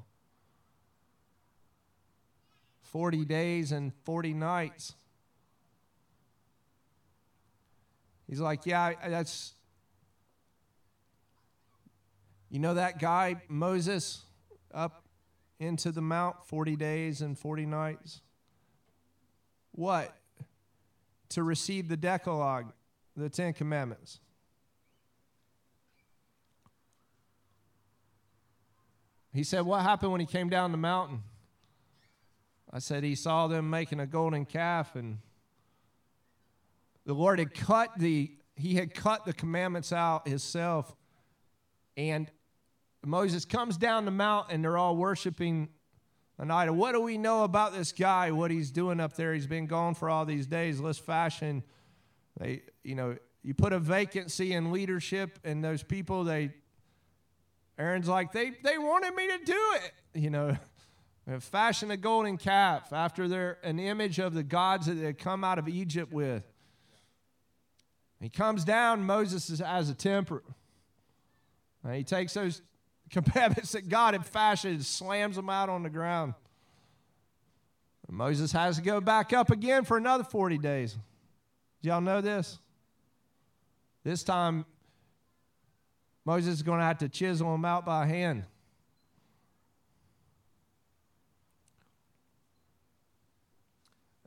40 days and 40 nights. He's like, Yeah, that's. You know that guy, Moses, up into the mount 40 days and 40 nights? What? To receive the Decalogue, the Ten Commandments. He said, What happened when he came down the mountain? I said, He saw them making a golden calf, and the Lord had cut the he had cut the commandments out himself. And Moses comes down the mountain, and they're all worshiping an idol. What do we know about this guy? What he's doing up there? He's been gone for all these days. Let's fashion. They, you know, you put a vacancy in leadership, and those people they Aaron's like, they, they wanted me to do it, you know. Fashion a golden calf after they're an image of the gods that they come out of Egypt with. He comes down, Moses has a temper. And he takes those commandments that God had fashioned and slams them out on the ground. And Moses has to go back up again for another 40 days. Do y'all know this? This time, Moses is going to have to chisel them out by hand.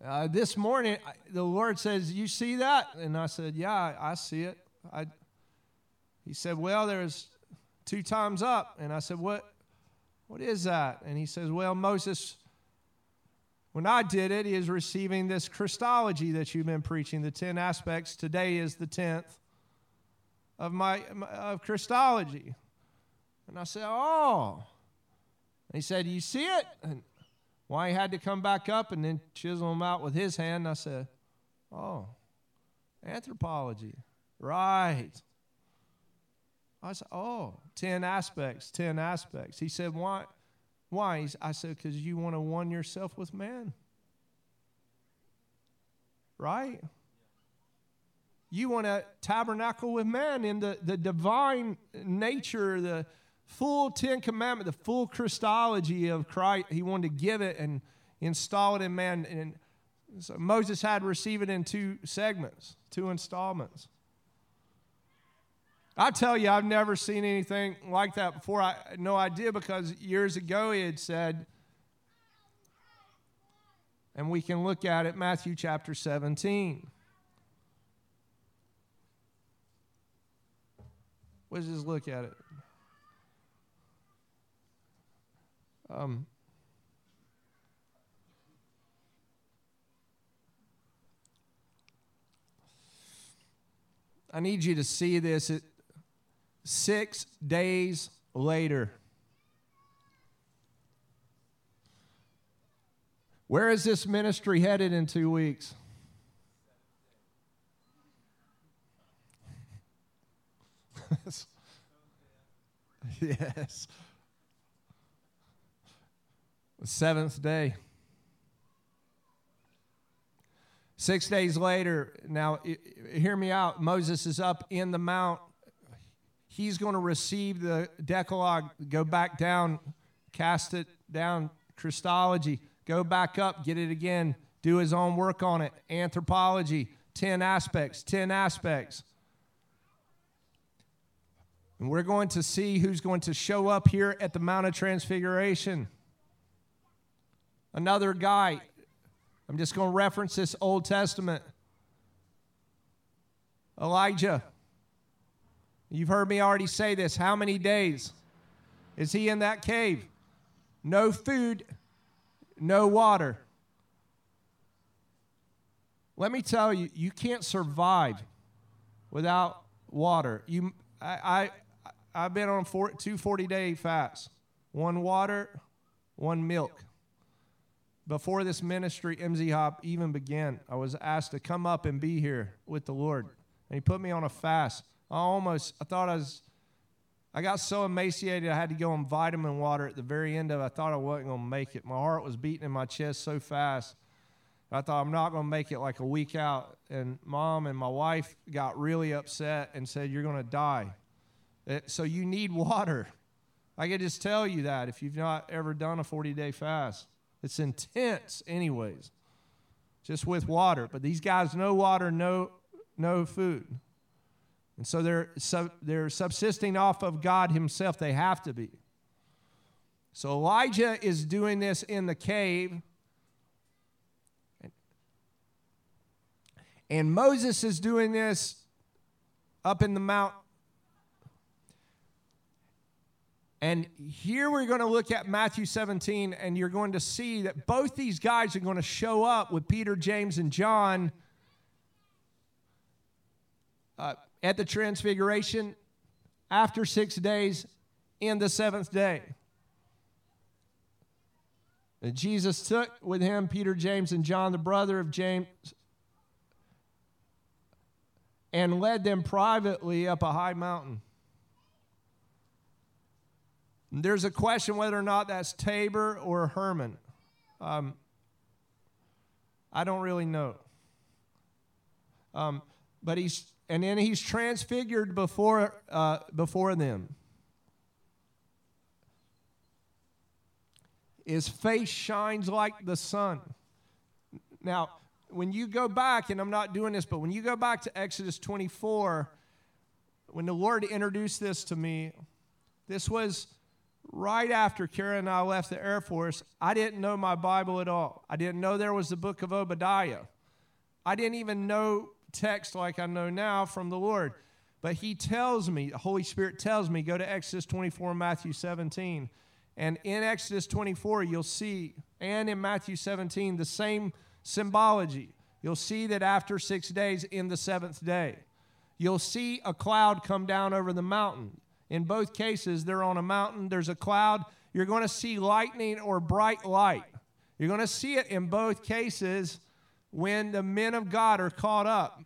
Uh, this morning, the Lord says, You see that? And I said, Yeah, I see it. I, he said, Well, there's two times up. And I said, What, what is that? And he says, Well, Moses, when I did it, he is receiving this Christology that you've been preaching, the 10 aspects. Today is the 10th of my of Christology. And I said, Oh. And he said, You see it? And why he had to come back up and then chisel them out with his hand. And I said, Oh, anthropology. Right. I said, Oh, 10 aspects, 10 aspects. He said, Why? Why? I said, Because you want to one yourself with man. Right? You want to tabernacle with man in the, the divine nature, the full Ten Commandment, the full Christology of Christ. He wanted to give it and install it in man. And so Moses had to receive it in two segments, two installments. I tell you, I've never seen anything like that before. I no idea because years ago he had said, and we can look at it, Matthew chapter 17. Let's just look at it. Um, I need you to see this. It, six days later. Where is this ministry headed in two weeks? yes. The seventh day. Six days later, now hear me out. Moses is up in the mount. He's going to receive the Decalogue, go back down, cast it down, Christology, go back up, get it again, do his own work on it. Anthropology, 10 aspects, 10 aspects. And we're going to see who's going to show up here at the Mount of Transfiguration. Another guy, I'm just going to reference this Old Testament. Elijah. You've heard me already say this. How many days is he in that cave? No food, no water. Let me tell you, you can't survive without water. You, I, I, I've been on four, two 40 day fasts one water, one milk before this ministry, MZ Hop, even began, I was asked to come up and be here with the Lord. And He put me on a fast. I almost, I thought I was, I got so emaciated I had to go on vitamin water at the very end of it. I thought I wasn't going to make it. My heart was beating in my chest so fast. I thought I'm not going to make it like a week out. And mom and my wife got really upset and said, You're going to die. It, so you need water. I can just tell you that if you've not ever done a 40 day fast. It's intense, anyways, just with water. But these guys, no water, no, no food. And so they're, sub, they're subsisting off of God Himself. They have to be. So Elijah is doing this in the cave. And Moses is doing this up in the mount And here we're going to look at Matthew 17, and you're going to see that both these guys are going to show up with Peter, James, and John uh, at the Transfiguration after six days in the seventh day. And Jesus took with him Peter, James, and John, the brother of James, and led them privately up a high mountain. There's a question whether or not that's Tabor or Hermon. Um, I don't really know. Um, but he's and then he's transfigured before uh, before them. His face shines like the sun. Now, when you go back, and I'm not doing this, but when you go back to Exodus 24, when the Lord introduced this to me, this was right after Kara and I left the Air Force, I didn't know my Bible at all. I didn't know there was the book of Obadiah. I didn't even know text like I know now from the Lord. But He tells me, the Holy Spirit tells me, go to Exodus 24, Matthew 17. And in Exodus 24, you'll see, and in Matthew 17, the same symbology. You'll see that after six days, in the seventh day, you'll see a cloud come down over the mountain. In both cases, they're on a mountain, there's a cloud. You're going to see lightning or bright light. You're going to see it in both cases when the men of God are caught up.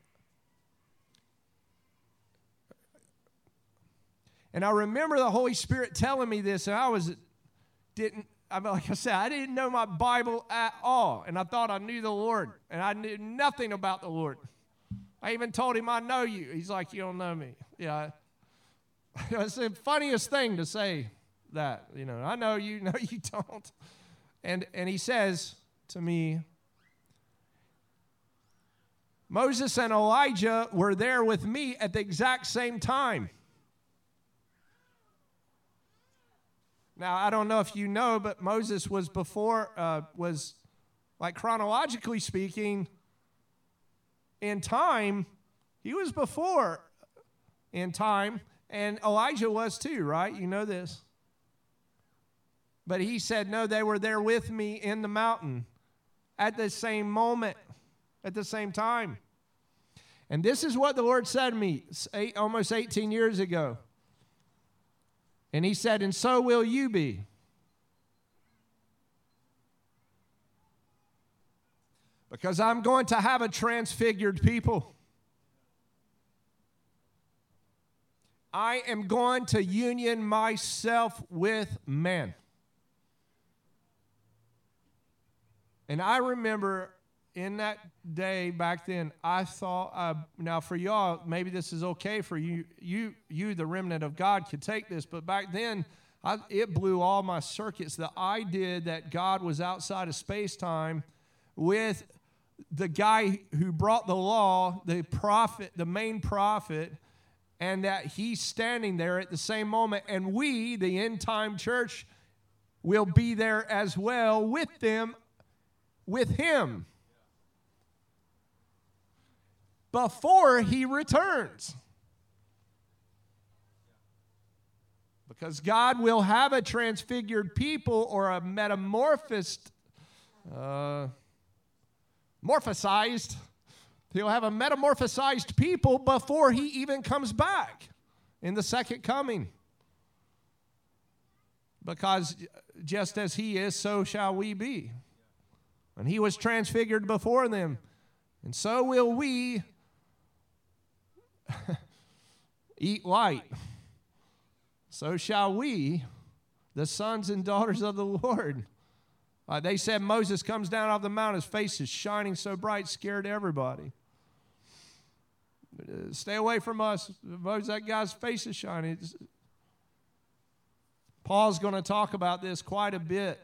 And I remember the Holy Spirit telling me this, and I was didn't I mean, like I said, I didn't know my Bible at all, and I thought I knew the Lord, and I knew nothing about the Lord. I even told him I know you. He's like, you don't know me. Yeah, it's the funniest thing to say that, you know, I know you, know you don't. And, and he says to me, Moses and Elijah were there with me at the exact same time. Now, I don't know if you know, but Moses was before, uh, was like chronologically speaking, in time, he was before in time and Elijah was too, right? You know this. But he said, No, they were there with me in the mountain at the same moment, at the same time. And this is what the Lord said to me eight, almost 18 years ago. And he said, And so will you be. Because I'm going to have a transfigured people. I am going to union myself with men. And I remember in that day back then, I thought, uh, now for y'all, maybe this is okay for you, you, you, the remnant of God, could take this, but back then, I, it blew all my circuits. The idea that God was outside of space time with the guy who brought the law, the prophet, the main prophet, and that he's standing there at the same moment, and we, the end time church, will be there as well with them, with him before he returns. Because God will have a transfigured people or a metamorphosed, uh, morphosized, he'll have a metamorphosized people before he even comes back in the second coming. Because just as he is, so shall we be. And he was transfigured before them. And so will we eat light. So shall we, the sons and daughters of the Lord. Uh, they said Moses comes down off the mountain, his face is shining so bright, scared everybody. Stay away from us. Moses, that guy's face is shining. Paul's going to talk about this quite a bit.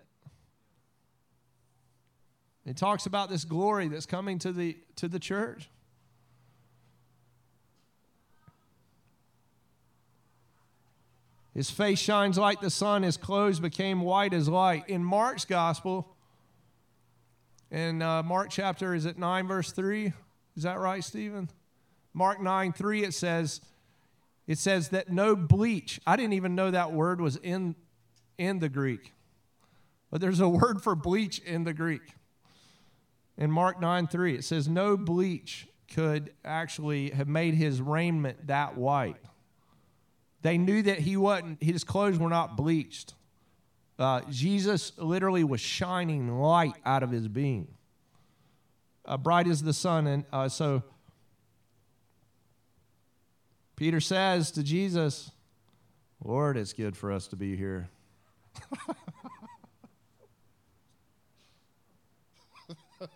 He talks about this glory that's coming to the, to the church. His face shines like the sun, his clothes became white as light. In Mark's gospel, in uh, Mark chapter, is it 9, verse 3? Is that right, Stephen? Mark 9, 3, it says, it says that no bleach. I didn't even know that word was in, in the Greek. But there's a word for bleach in the Greek. In Mark 9, 3, it says, no bleach could actually have made his raiment that white. They knew that he wasn't, his clothes were not bleached. Uh, Jesus literally was shining light out of his being, uh, bright as the sun. And uh, so Peter says to Jesus, Lord, it's good for us to be here.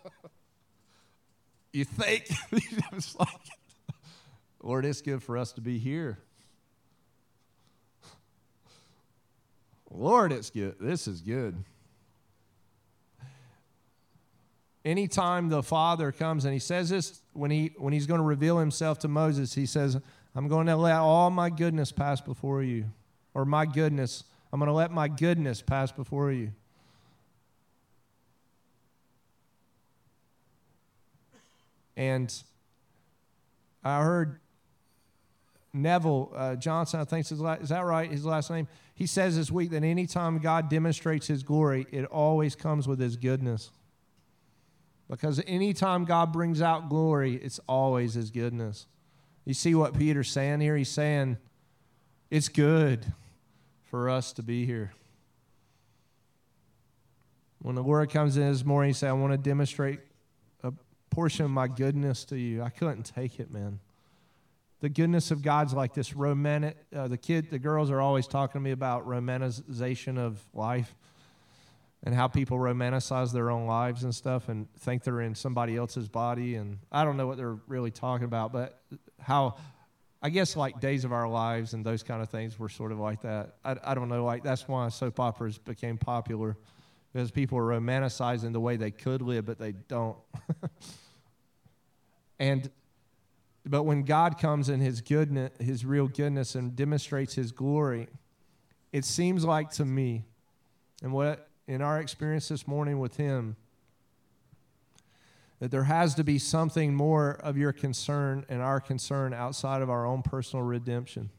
you think? it's like, Lord, it's good for us to be here. Lord, it's good. This is good. Anytime the Father comes and he says this when he when he's going to reveal himself to Moses, he says, I'm going to let all my goodness pass before you. Or my goodness. I'm going to let my goodness pass before you. And I heard Neville uh, Johnson, I think is, is that right? His last name. He says this week that anytime God demonstrates His glory, it always comes with His goodness. Because anytime God brings out glory, it's always His goodness. You see what Peter's saying here? He's saying it's good for us to be here. When the word comes in this morning, he said, I want to demonstrate a portion of my goodness to you. I couldn't take it, man the goodness of God's like this romantic. Uh, the kid, the girls are always talking to me about romanticization of life and how people romanticize their own lives and stuff and think they're in somebody else's body. And I don't know what they're really talking about, but how I guess like Days of Our Lives and those kind of things were sort of like that. I, I don't know. Like that's why soap operas became popular because people are romanticizing the way they could live, but they don't. and but when God comes in his goodness, his real goodness, and demonstrates his glory, it seems like to me, and what in our experience this morning with him, that there has to be something more of your concern and our concern outside of our own personal redemption.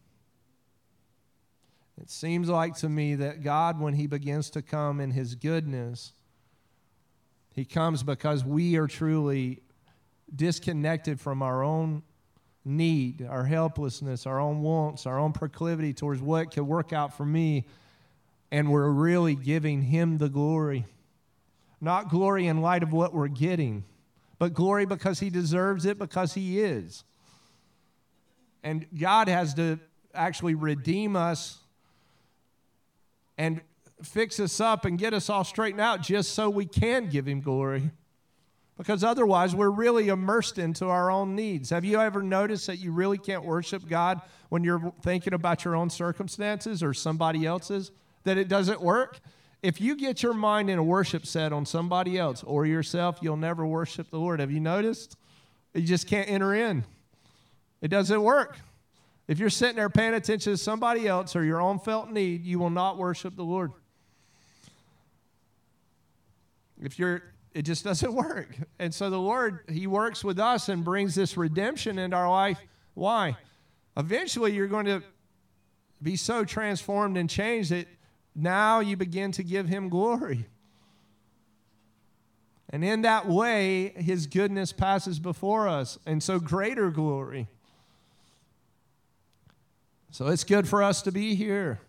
It seems like to me that God, when He begins to come in His goodness, He comes because we are truly disconnected from our own need, our helplessness, our own wants, our own proclivity towards what could work out for me, and we're really giving Him the glory. Not glory in light of what we're getting, but glory because He deserves it, because He is. And God has to actually redeem us and fix us up and get us all straightened out just so we can give him glory. Because otherwise, we're really immersed into our own needs. Have you ever noticed that you really can't worship God when you're thinking about your own circumstances or somebody else's? That it doesn't work? If you get your mind in a worship set on somebody else or yourself, you'll never worship the Lord. Have you noticed? You just can't enter in. It doesn't work. If you're sitting there paying attention to somebody else or your own felt need, you will not worship the Lord. If you're it just doesn't work. And so the Lord, He works with us and brings this redemption into our life. Why? Eventually, you're going to be so transformed and changed that now you begin to give Him glory. And in that way, His goodness passes before us, and so greater glory. So it's good for us to be here.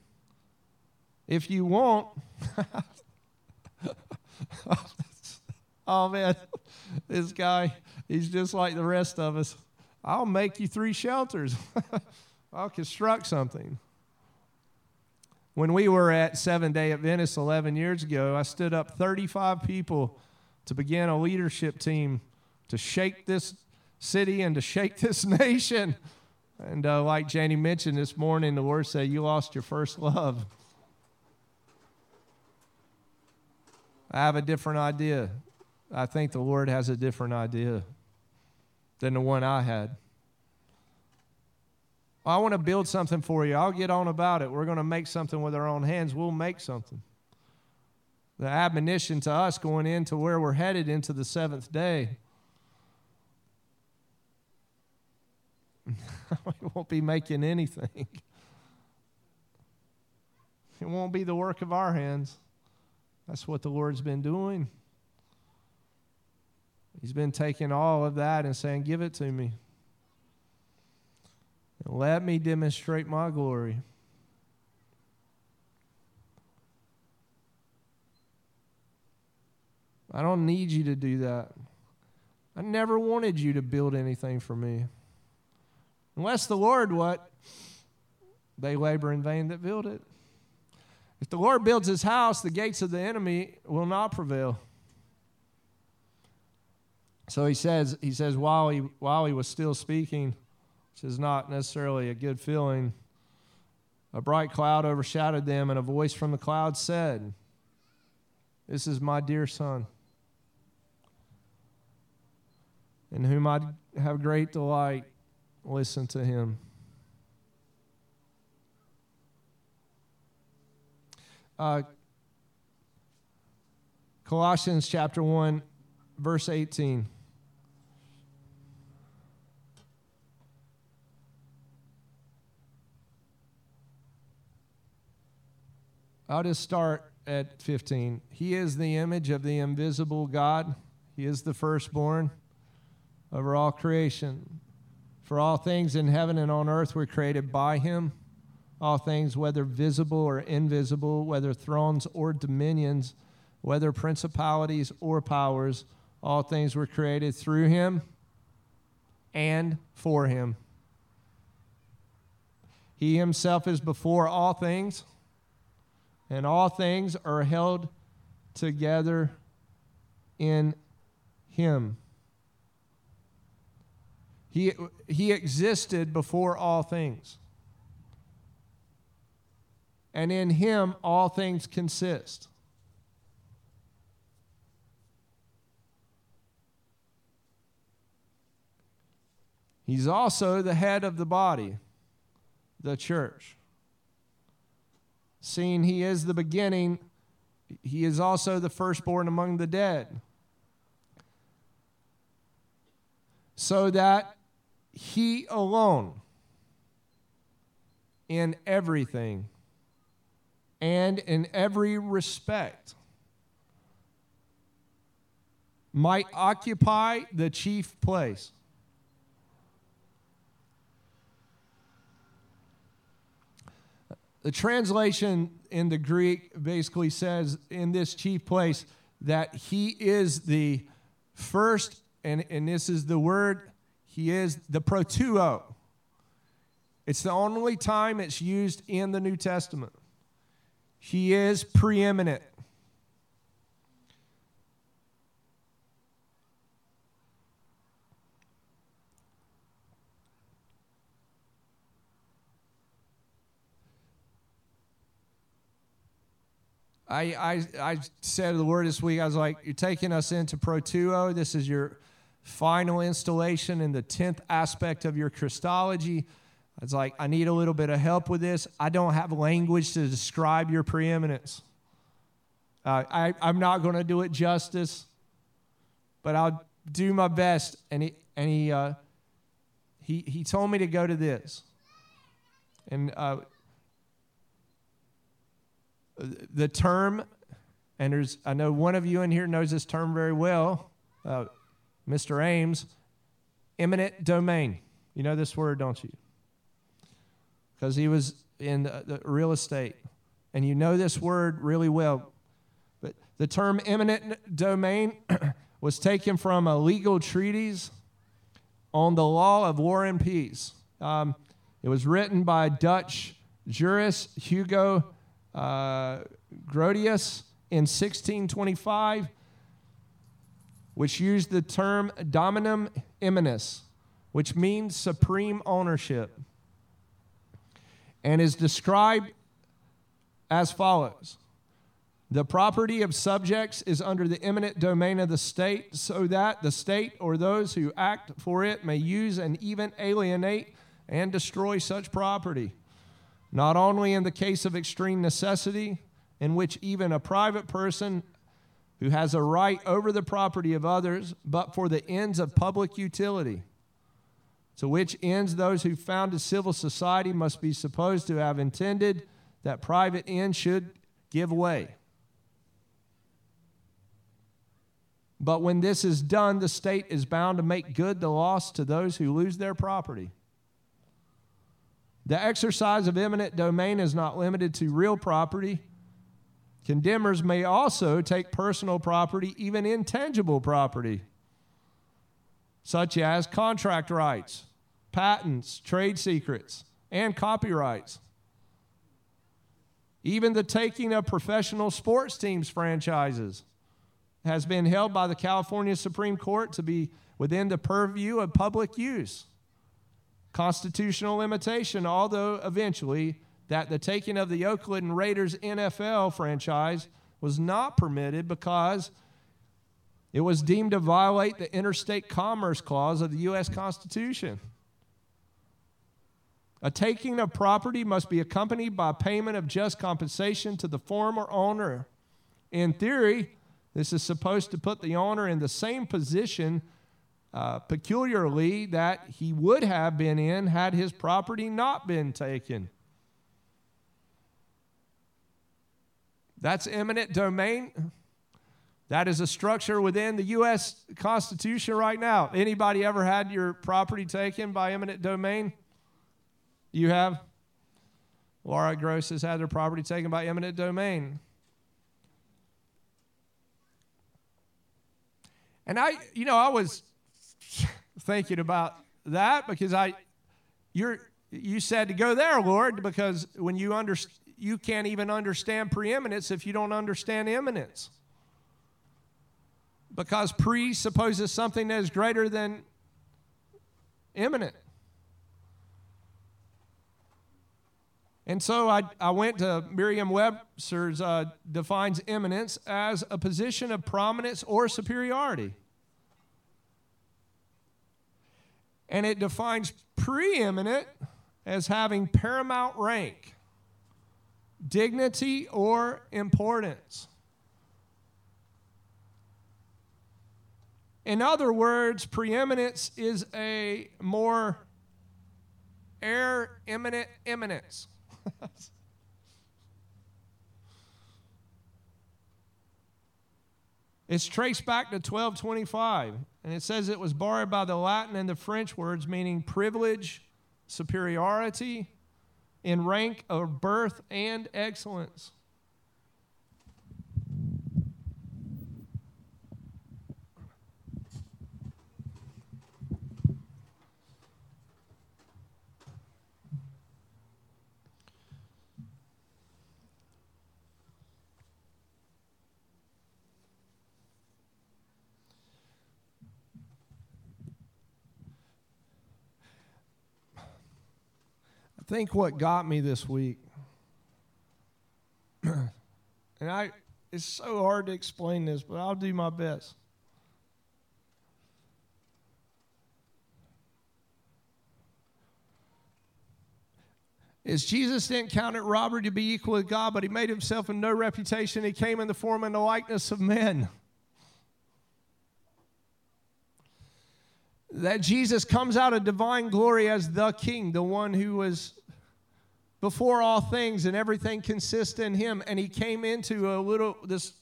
If you won't, oh man, this guy, he's just like the rest of us. I'll make you three shelters. I'll construct something. When we were at Seven Day Adventist 11 years ago, I stood up 35 people to begin a leadership team to shake this city and to shake this nation. And uh, like Janie mentioned this morning, the Lord said, You lost your first love. I have a different idea. I think the Lord has a different idea than the one I had. I want to build something for you. I'll get on about it. We're going to make something with our own hands. We'll make something. The admonition to us going into where we're headed into the seventh day. we won't be making anything. It won't be the work of our hands. That's what the Lord's been doing. He's been taking all of that and saying, Give it to me. Let me demonstrate my glory. I don't need you to do that. I never wanted you to build anything for me. Unless the Lord what? They labor in vain that build it. If the Lord builds his house, the gates of the enemy will not prevail. So he says, he says while he while he was still speaking, which is not necessarily a good feeling, a bright cloud overshadowed them, and a voice from the cloud said, This is my dear son, in whom I have great delight. Listen to him. Uh, Colossians chapter 1, verse 18. I'll just start at 15. He is the image of the invisible God. He is the firstborn over all creation. For all things in heaven and on earth were created by him. All things, whether visible or invisible, whether thrones or dominions, whether principalities or powers, all things were created through him and for him. He himself is before all things, and all things are held together in him. He, he existed before all things. And in him all things consist. He's also the head of the body, the church. Seeing he is the beginning, he is also the firstborn among the dead. So that he alone in everything and in every respect might occupy the chief place. The translation in the Greek basically says in this chief place that he is the first, and, and this is the word he is the proteuo. It's the only time it's used in the New Testament. He is preeminent. I, I, I said the word this week. I was like, You're taking us into Proteuo. This is your final installation in the 10th aspect of your Christology. I was like, I need a little bit of help with this. I don't have language to describe your preeminence. Uh, I, I'm not going to do it justice, but I'll do my best. And he, and he, uh, he, he told me to go to this. And uh, the term, and there's, I know one of you in here knows this term very well, uh, Mr. Ames, eminent domain. You know this word, don't you? Because he was in the, the real estate. And you know this word really well. But the term eminent domain was taken from a legal treatise on the law of war and peace. Um, it was written by Dutch jurist Hugo uh, Grotius in 1625, which used the term dominium eminens, which means supreme ownership, and is described as follows. The property of subjects is under the eminent domain of the state, so that the state or those who act for it may use and even alienate and destroy such property not only in the case of extreme necessity, in which even a private person who has a right over the property of others, but for the ends of public utility, to which ends those who founded civil society must be supposed to have intended that private ends should give way. But when this is done, the state is bound to make good the loss to those who lose their property. The exercise of eminent domain is not limited to real property. Condemners may also take personal property, even intangible property, such as contract rights, patents, trade secrets, and copyrights. Even the taking of professional sports teams' franchises has been held by the California Supreme Court to be within the purview of public use constitutional limitation, although eventually that the taking of the Oakland Raiders NFL franchise was not permitted because it was deemed to violate the interstate commerce clause of the U.S. Constitution. A taking of property must be accompanied by payment of just compensation to the former owner. In theory, this is supposed to put the owner in the same position uh, peculiarly that he would have been in had his property not been taken. That's eminent domain. That is a structure within the U.S. Constitution right now. Anybody ever had your property taken by eminent domain? You have? Laura Gross has had their property taken by eminent domain. And I, you know, I was thinking about that because I, you're, you said to go there, Lord, because when you under, you can't even understand preeminence if you don't understand eminence. Because presupposes something that is greater than eminent. And so I, I went to Merriam Webster's uh, defines eminence as a position of prominence or superiority. And it defines preeminent as having paramount rank, dignity, or importance. In other words, preeminence is a more air eminent eminence. it's traced back to 1225. And it says it was borrowed by the Latin and the French words meaning privilege, superiority, in rank of birth and excellence. Think what got me this week, and I, it's so hard to explain this, but I'll do my best. is Jesus didn't count it robbery to be equal with God, but he made himself in no reputation. He came in the form and the likeness of men. That Jesus comes out of divine glory as the King, the one who was before all things and everything consists in him. And he came into a little this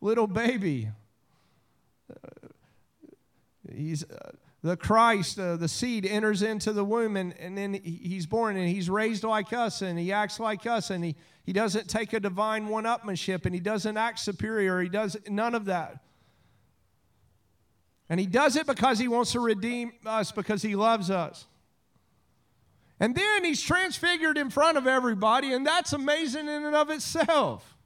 little baby. He's. Uh, the Christ, uh, the seed, enters into the womb and, and then he's born and he's raised like us and he acts like us and he, he doesn't take a divine one upmanship and he doesn't act superior. He does none of that. And he does it because he wants to redeem us, because he loves us. And then he's transfigured in front of everybody, and that's amazing in and of itself.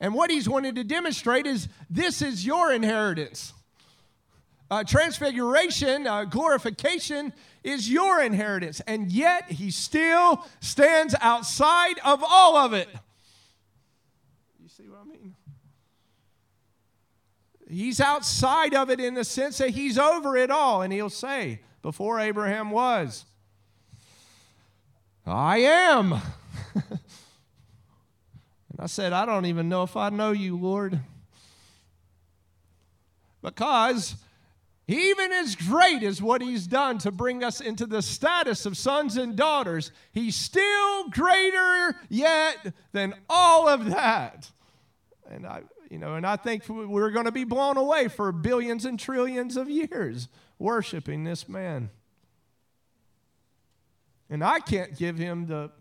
And what he's wanted to demonstrate is this is your inheritance. Uh, transfiguration, uh, glorification is your inheritance, and yet he still stands outside of all of it. You see what I mean? He's outside of it in the sense that he's over it all, and he'll say, Before Abraham was, I am. and I said, I don't even know if I know you, Lord. Because even as great as what he's done to bring us into the status of sons and daughters, he's still greater yet than all of that. And I, you know, and I think we're going to be blown away for billions and trillions of years worshiping this man. And I can't give him the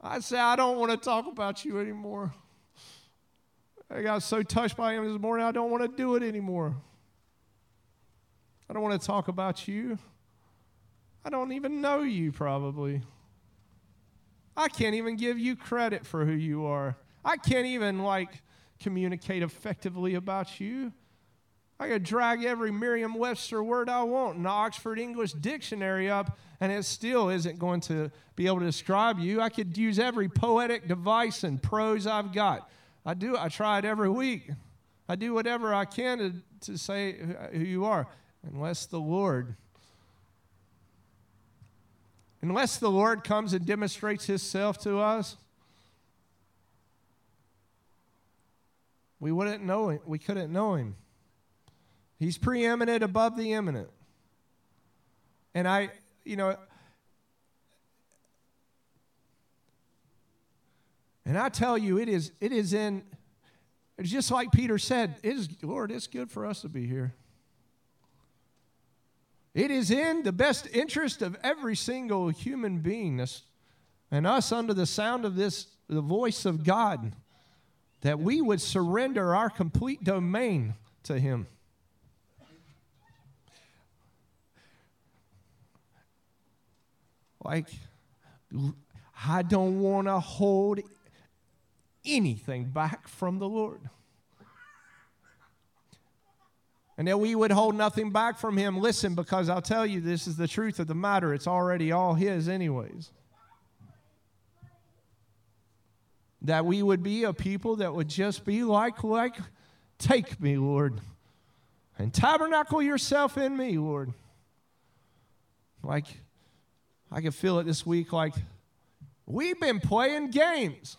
I say I don't want to talk about you anymore. I got so touched by him this morning, I don't want to do it anymore. I don't want to talk about you. I don't even know you, probably. I can't even give you credit for who you are. I can't even, like, communicate effectively about you. I could drag every Merriam Webster word I want in the Oxford English Dictionary up, and it still isn't going to be able to describe you. I could use every poetic device and prose I've got. I do. I try it every week. I do whatever I can to, to say who you are unless the Lord unless the Lord comes and demonstrates himself to us we wouldn't know him. We couldn't know him. He's preeminent above the eminent. And I you know and I tell you it is it is in it's just like Peter said it is Lord it's good for us to be here. It is in the best interest of every single human being and us under the sound of this, the voice of God, that we would surrender our complete domain to Him. Like, I don't want to hold anything back from the Lord and that we would hold nothing back from him. Listen, because I'll tell you, this is the truth of the matter. It's already all his, anyways. That we would be a people that would just be like, like, take me, Lord, and tabernacle yourself in me, Lord. Like, I can feel it this week, like, we've been playing games.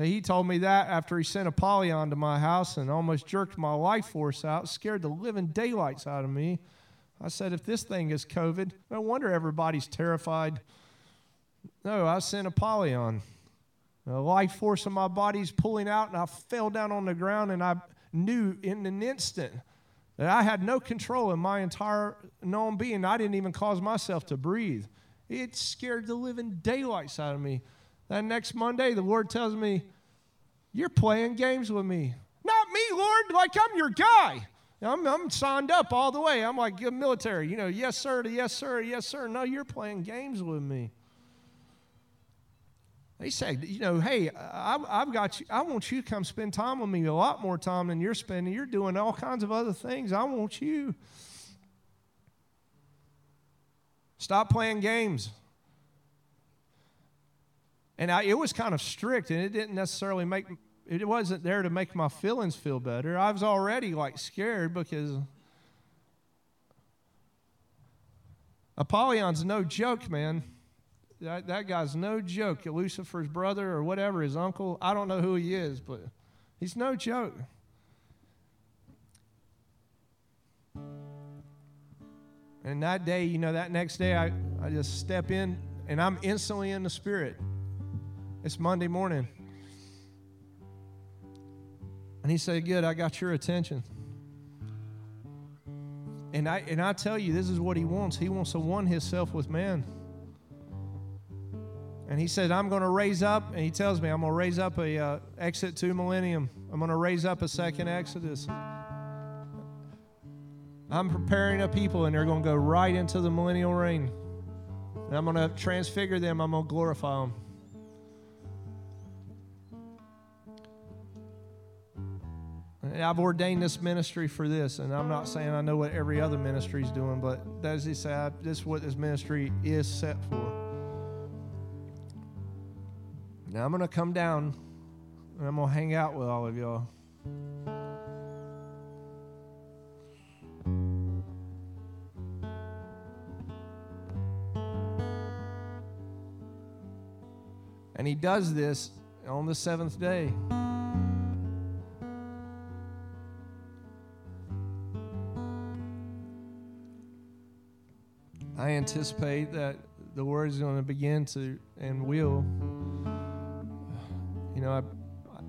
He told me that after he sent Apollyon to my house and almost jerked my life force out, scared the living daylights out of me. I said, if this thing is COVID, no wonder everybody's terrified. No, I sent Apollyon. The life force of my body's pulling out, and I fell down on the ground, and I knew in an instant that I had no control in my entire known being. I didn't even cause myself to breathe. It scared the living daylights out of me. That next Monday, the Lord tells me, You're playing games with me. Not me, Lord, like I'm your guy. I'm, I'm signed up all the way. I'm like a military, you know, yes, sir, to yes, sir, yes, sir. No, you're playing games with me. They say, you know, hey, I've, I've got you. I want you to come spend time with me a lot more time than you're spending. You're doing all kinds of other things. I want you. Stop playing games. And I, it was kind of strict, and it didn't necessarily make it wasn't there to make my feelings feel better. I was already like scared because Apollyon's no joke, man. That, that guy's no joke. Lucifer's brother or whatever, his uncle. I don't know who he is, but he's no joke. And that day, you know, that next day, I, I just step in and I'm instantly in the spirit. It's Monday morning. And he said, Good, I got your attention. And I and I tell you, this is what he wants. He wants to one himself with man. And he said, I'm going to raise up, and he tells me, I'm going to raise up a uh, exit to millennium. I'm going to raise up a second Exodus. I'm preparing a people, and they're going to go right into the millennial reign. And I'm going to transfigure them. I'm going to glorify them. And I've ordained this ministry for this, and I'm not saying I know what every other ministry is doing, but as he said, this is what this ministry is set for. Now I'm going to come down and I'm going to hang out with all of y'all. And he does this on the seventh day. I anticipate that the word is going to begin to and will. You know, I, I,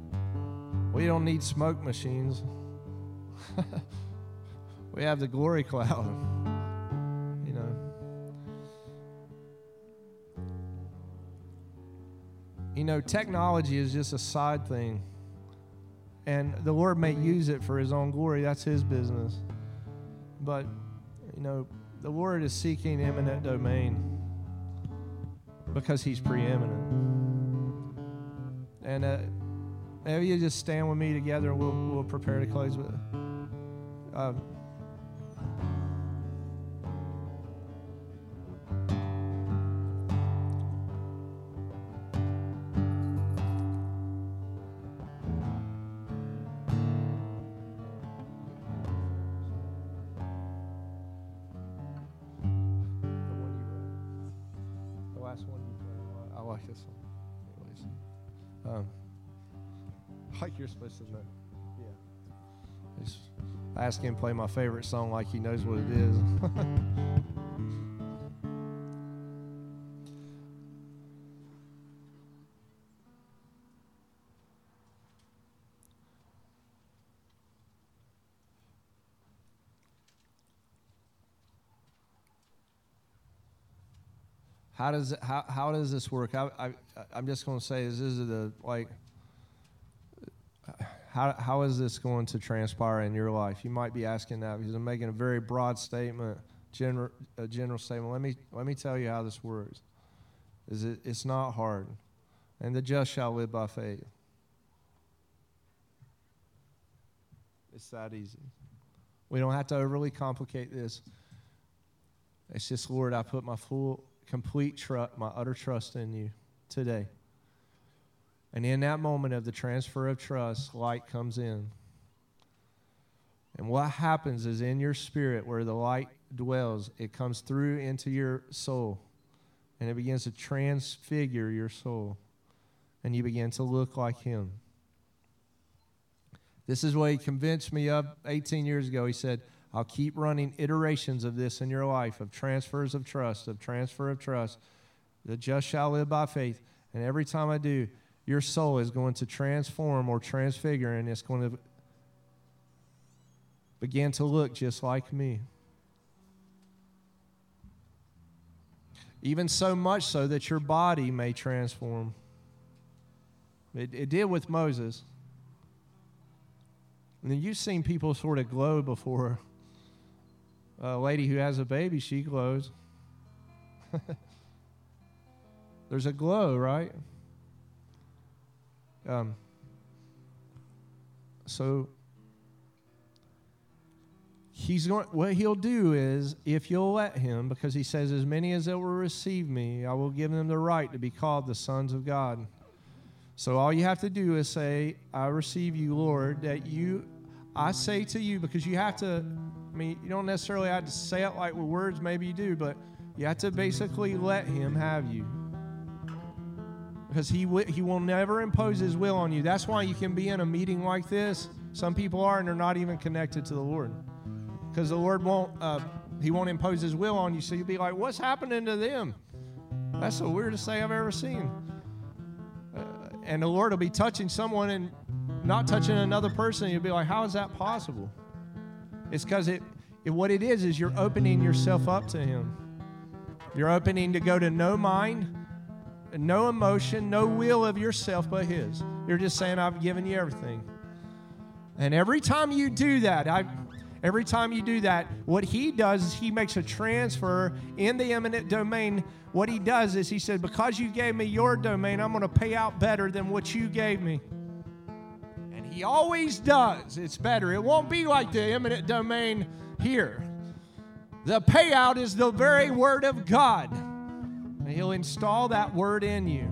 we don't need smoke machines. we have the glory cloud. You know. You know, technology is just a side thing. And the Lord may use it for his own glory. That's his business. But, you know, the Lord is seeking eminent domain because he's preeminent. And uh, maybe you just stand with me together and we'll, we'll prepare to close with. Uh, ask him play my favorite song like he knows what it is. how does how, how does this work? I, I I'm just going to say this is the like how, how is this going to transpire in your life? You might be asking that because I'm making a very broad statement, general, a general statement. Let me, let me tell you how this works. Is it, it's not hard, and the just shall live by faith. It's that easy. We don't have to overly complicate this. It's just, Lord, I put my full, complete trust, my utter trust in you today. And in that moment of the transfer of trust, light comes in. And what happens is in your spirit, where the light dwells, it comes through into your soul and it begins to transfigure your soul. And you begin to look like Him. This is what He convinced me of 18 years ago. He said, I'll keep running iterations of this in your life of transfers of trust, of transfer of trust. The just shall live by faith. And every time I do, your soul is going to transform or transfigure and it's going to begin to look just like me. Even so much so that your body may transform. It, it did with Moses. And then you've seen people sort of glow before. A lady who has a baby, she glows. There's a glow, right? Um, so he's going what he'll do is if you'll let him because he says as many as that will receive me i will give them the right to be called the sons of god. So all you have to do is say i receive you lord that you i say to you because you have to i mean you don't necessarily have to say it like with words maybe you do but you have to basically let him have you because he, w- he will never impose his will on you that's why you can be in a meeting like this some people are and they're not even connected to the lord because the Lord won't uh, He won't impose His will on you. So you'll be like, "What's happening to them?" That's the weirdest thing I've ever seen. Uh, and the Lord will be touching someone and not touching another person. You'll be like, "How is that possible?" It's because it, it what it is is you're opening yourself up to Him. You're opening to go to no mind, no emotion, no will of yourself but His. You're just saying, "I've given you everything." And every time you do that, I Every time you do that, what he does is he makes a transfer in the eminent domain. What he does is he said, Because you gave me your domain, I'm going to pay out better than what you gave me. And he always does. It's better. It won't be like the eminent domain here. The payout is the very word of God. And he'll install that word in you.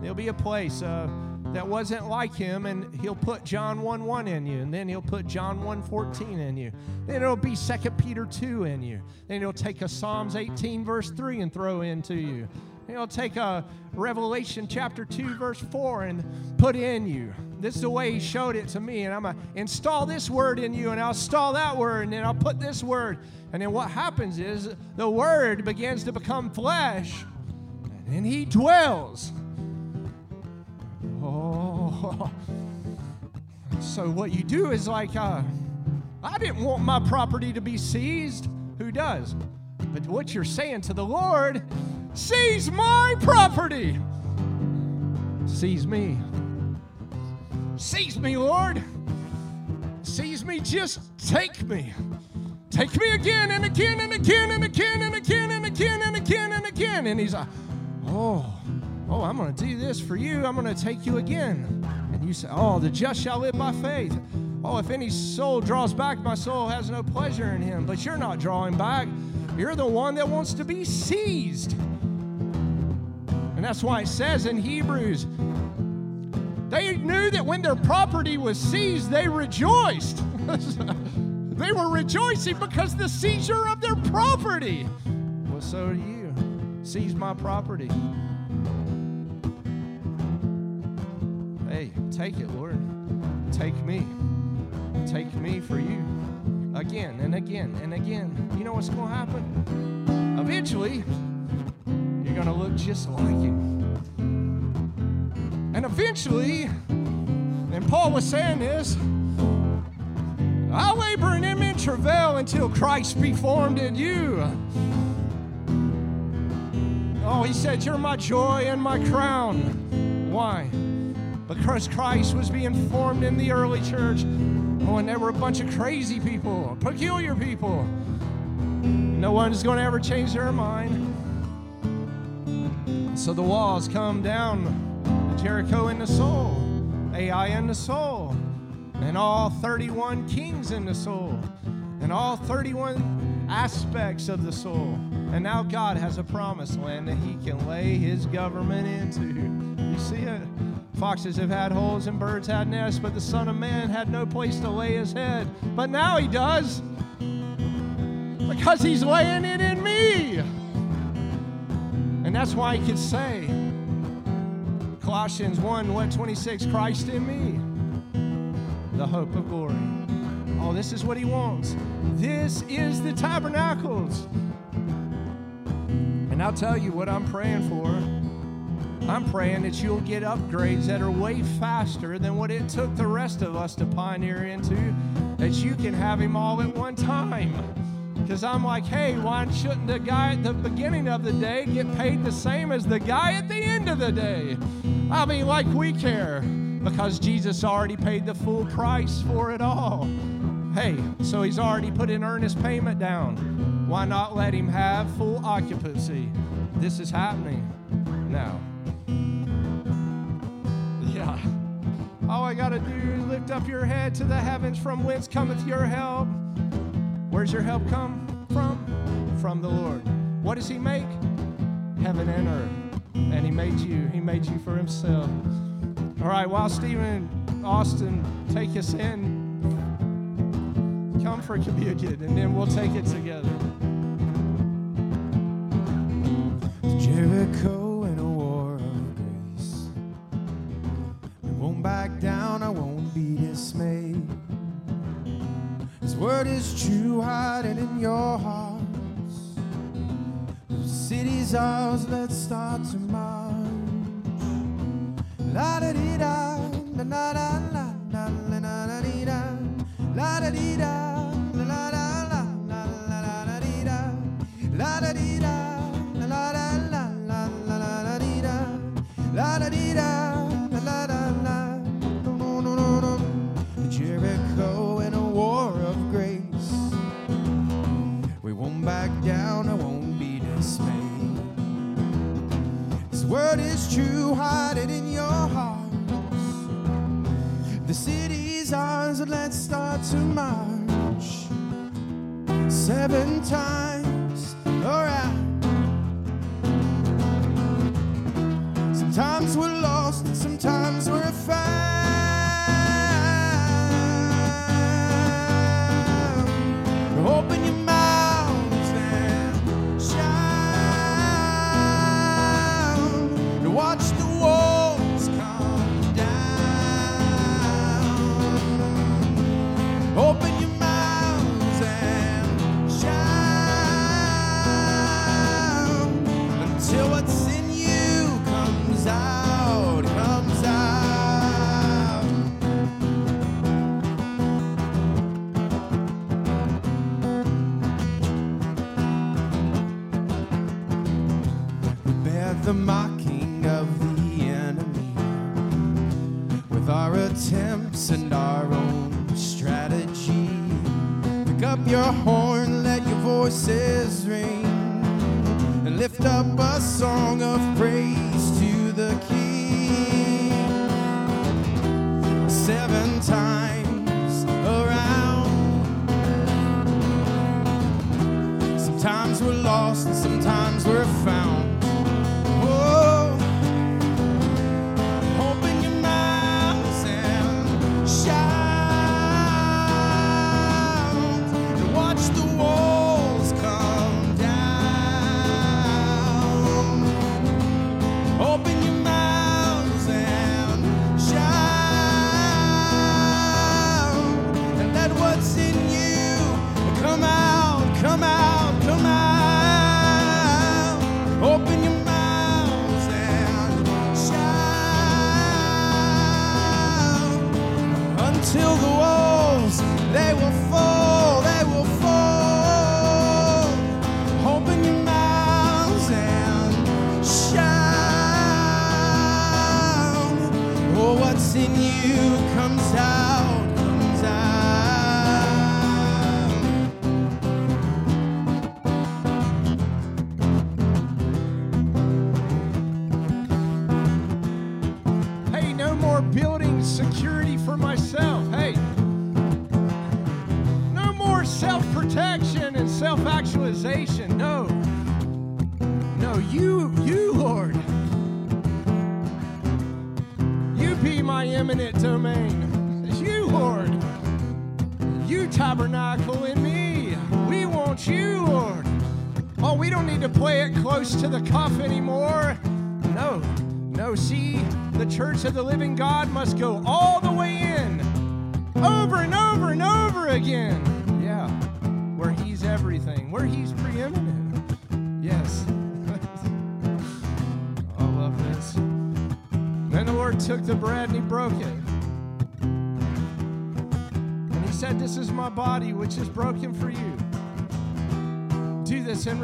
There'll be a place. Uh, that wasn't like him and he'll put John 1 1 in you and then he'll put John 1 14 in you. Then it'll be 2 Peter 2 in you. Then he'll take a Psalms 18 verse 3 and throw into you. He'll take a Revelation chapter 2 verse 4 and put in you. This is the way he showed it to me and I'm going to install this word in you and I'll install that word and then I'll put this word. And then what happens is the word begins to become flesh and he dwells. Oh. So what you do is like, uh, I didn't want my property to be seized. Who does? But what you're saying to the Lord, seize my property. Seize me. Seize me, Lord. Seize me, just take me. Take me again and again and again and again and again and again and again and again. And he's like, oh. Oh, I'm going to do this for you. I'm going to take you again. And you say, Oh, the just shall live by faith. Oh, if any soul draws back, my soul has no pleasure in him. But you're not drawing back. You're the one that wants to be seized. And that's why it says in Hebrews, they knew that when their property was seized, they rejoiced. they were rejoicing because the seizure of their property. Well, so. Seize my property. Hey, take it, Lord. Take me. Take me for you. Again and again and again. You know what's going to happen? Eventually, you're going to look just like him. And eventually, and Paul was saying this, I labor in him in travail until Christ be formed in you. Oh, he said, You're my joy and my crown. Why? because Christ was being formed in the early church. Oh, and there were a bunch of crazy people, peculiar people. No one's going to ever change their mind. So the walls come down Jericho in the soul, Ai in the soul, and all 31 kings in the soul, and all 31 aspects of the soul. And now God has a promised land that He can lay His government into. You see it? Foxes have had holes and birds had nests, but the Son of Man had no place to lay his head. But now he does. Because he's laying it in me. And that's why he could say, Colossians 1 1 26, Christ in me, the hope of glory. Oh, this is what he wants. This is the tabernacles. And I'll tell you what I'm praying for. I'm praying that you'll get upgrades that are way faster than what it took the rest of us to pioneer into, that you can have him all at one time. Because I'm like, hey, why shouldn't the guy at the beginning of the day get paid the same as the guy at the end of the day? I mean, like we care, because Jesus already paid the full price for it all. Hey, so he's already put an earnest payment down. Why not let him have full occupancy? This is happening now. Yeah. All I gotta do is lift up your head to the heavens from whence cometh your help. Where's your help come from? From the Lord. What does he make? Heaven and earth. And he made you. He made you for himself. All right, while Stephen Austin take us in, come for communion and then we'll take it together. Jericho in a war of grace. I won't back down, I won't be dismayed. His word is true, hiding it in your hearts. The city's ours, let's start to march. La da dee da, la da la la la la da da, la da dee da. word is true, hide it in your hearts. The city's ours, and let's start to march seven times Alright. voices ring and lift up a song of praise to the King. Seven times around. Sometimes we're lost and sometimes we're found.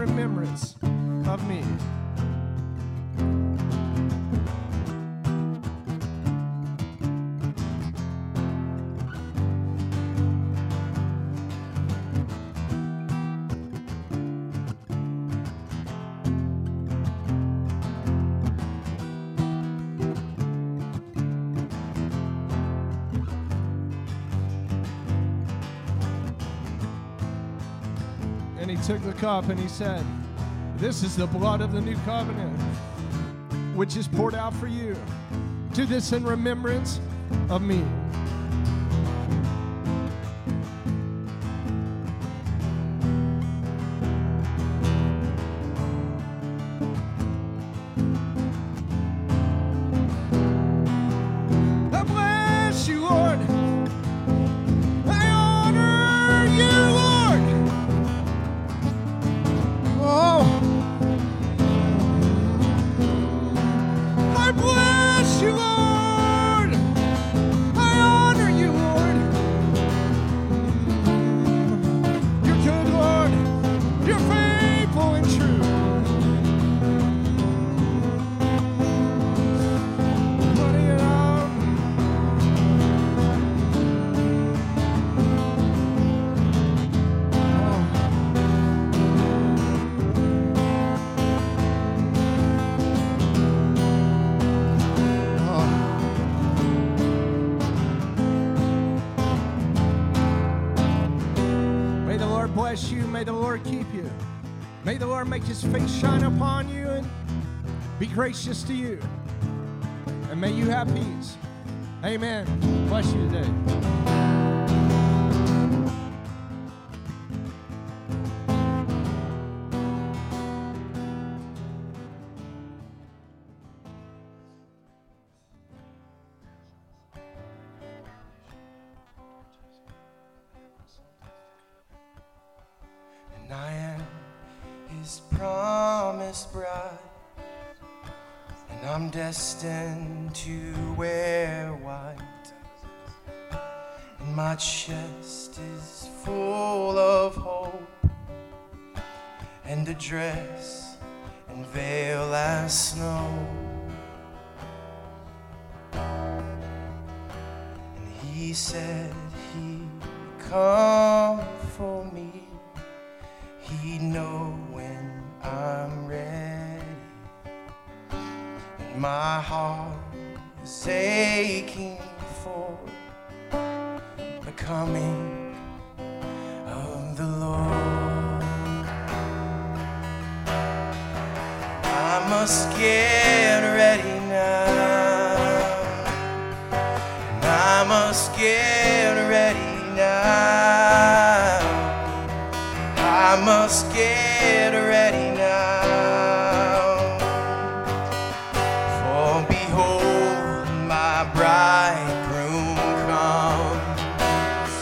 remembrance. Took the cup and he said, This is the blood of the new covenant, which is poured out for you. Do this in remembrance of me. Gracious to you. And may you have peace. Amen. Dress and veil as snow. And he said he'd come for me. He'd know when I'm ready. And my heart is aching for the coming of the Lord. Must get ready now. I must get ready now. I must get ready now. For behold, my bridegroom comes.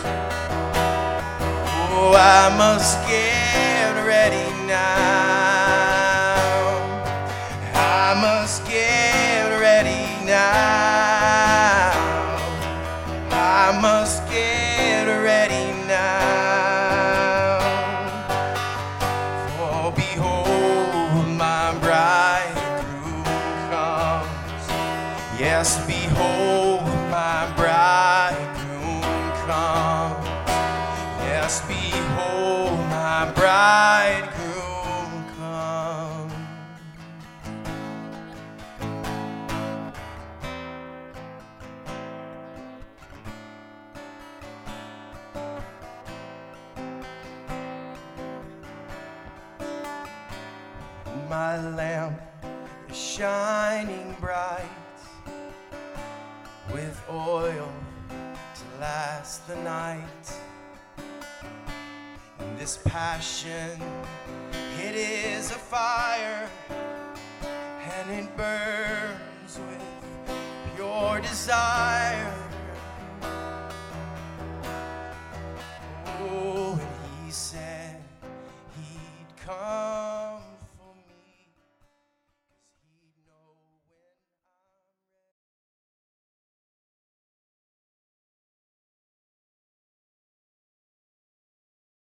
Oh, I must get ready now. Oil to last the night. And this passion, it is a fire, and it burns with pure desire. Oh, and he said he'd come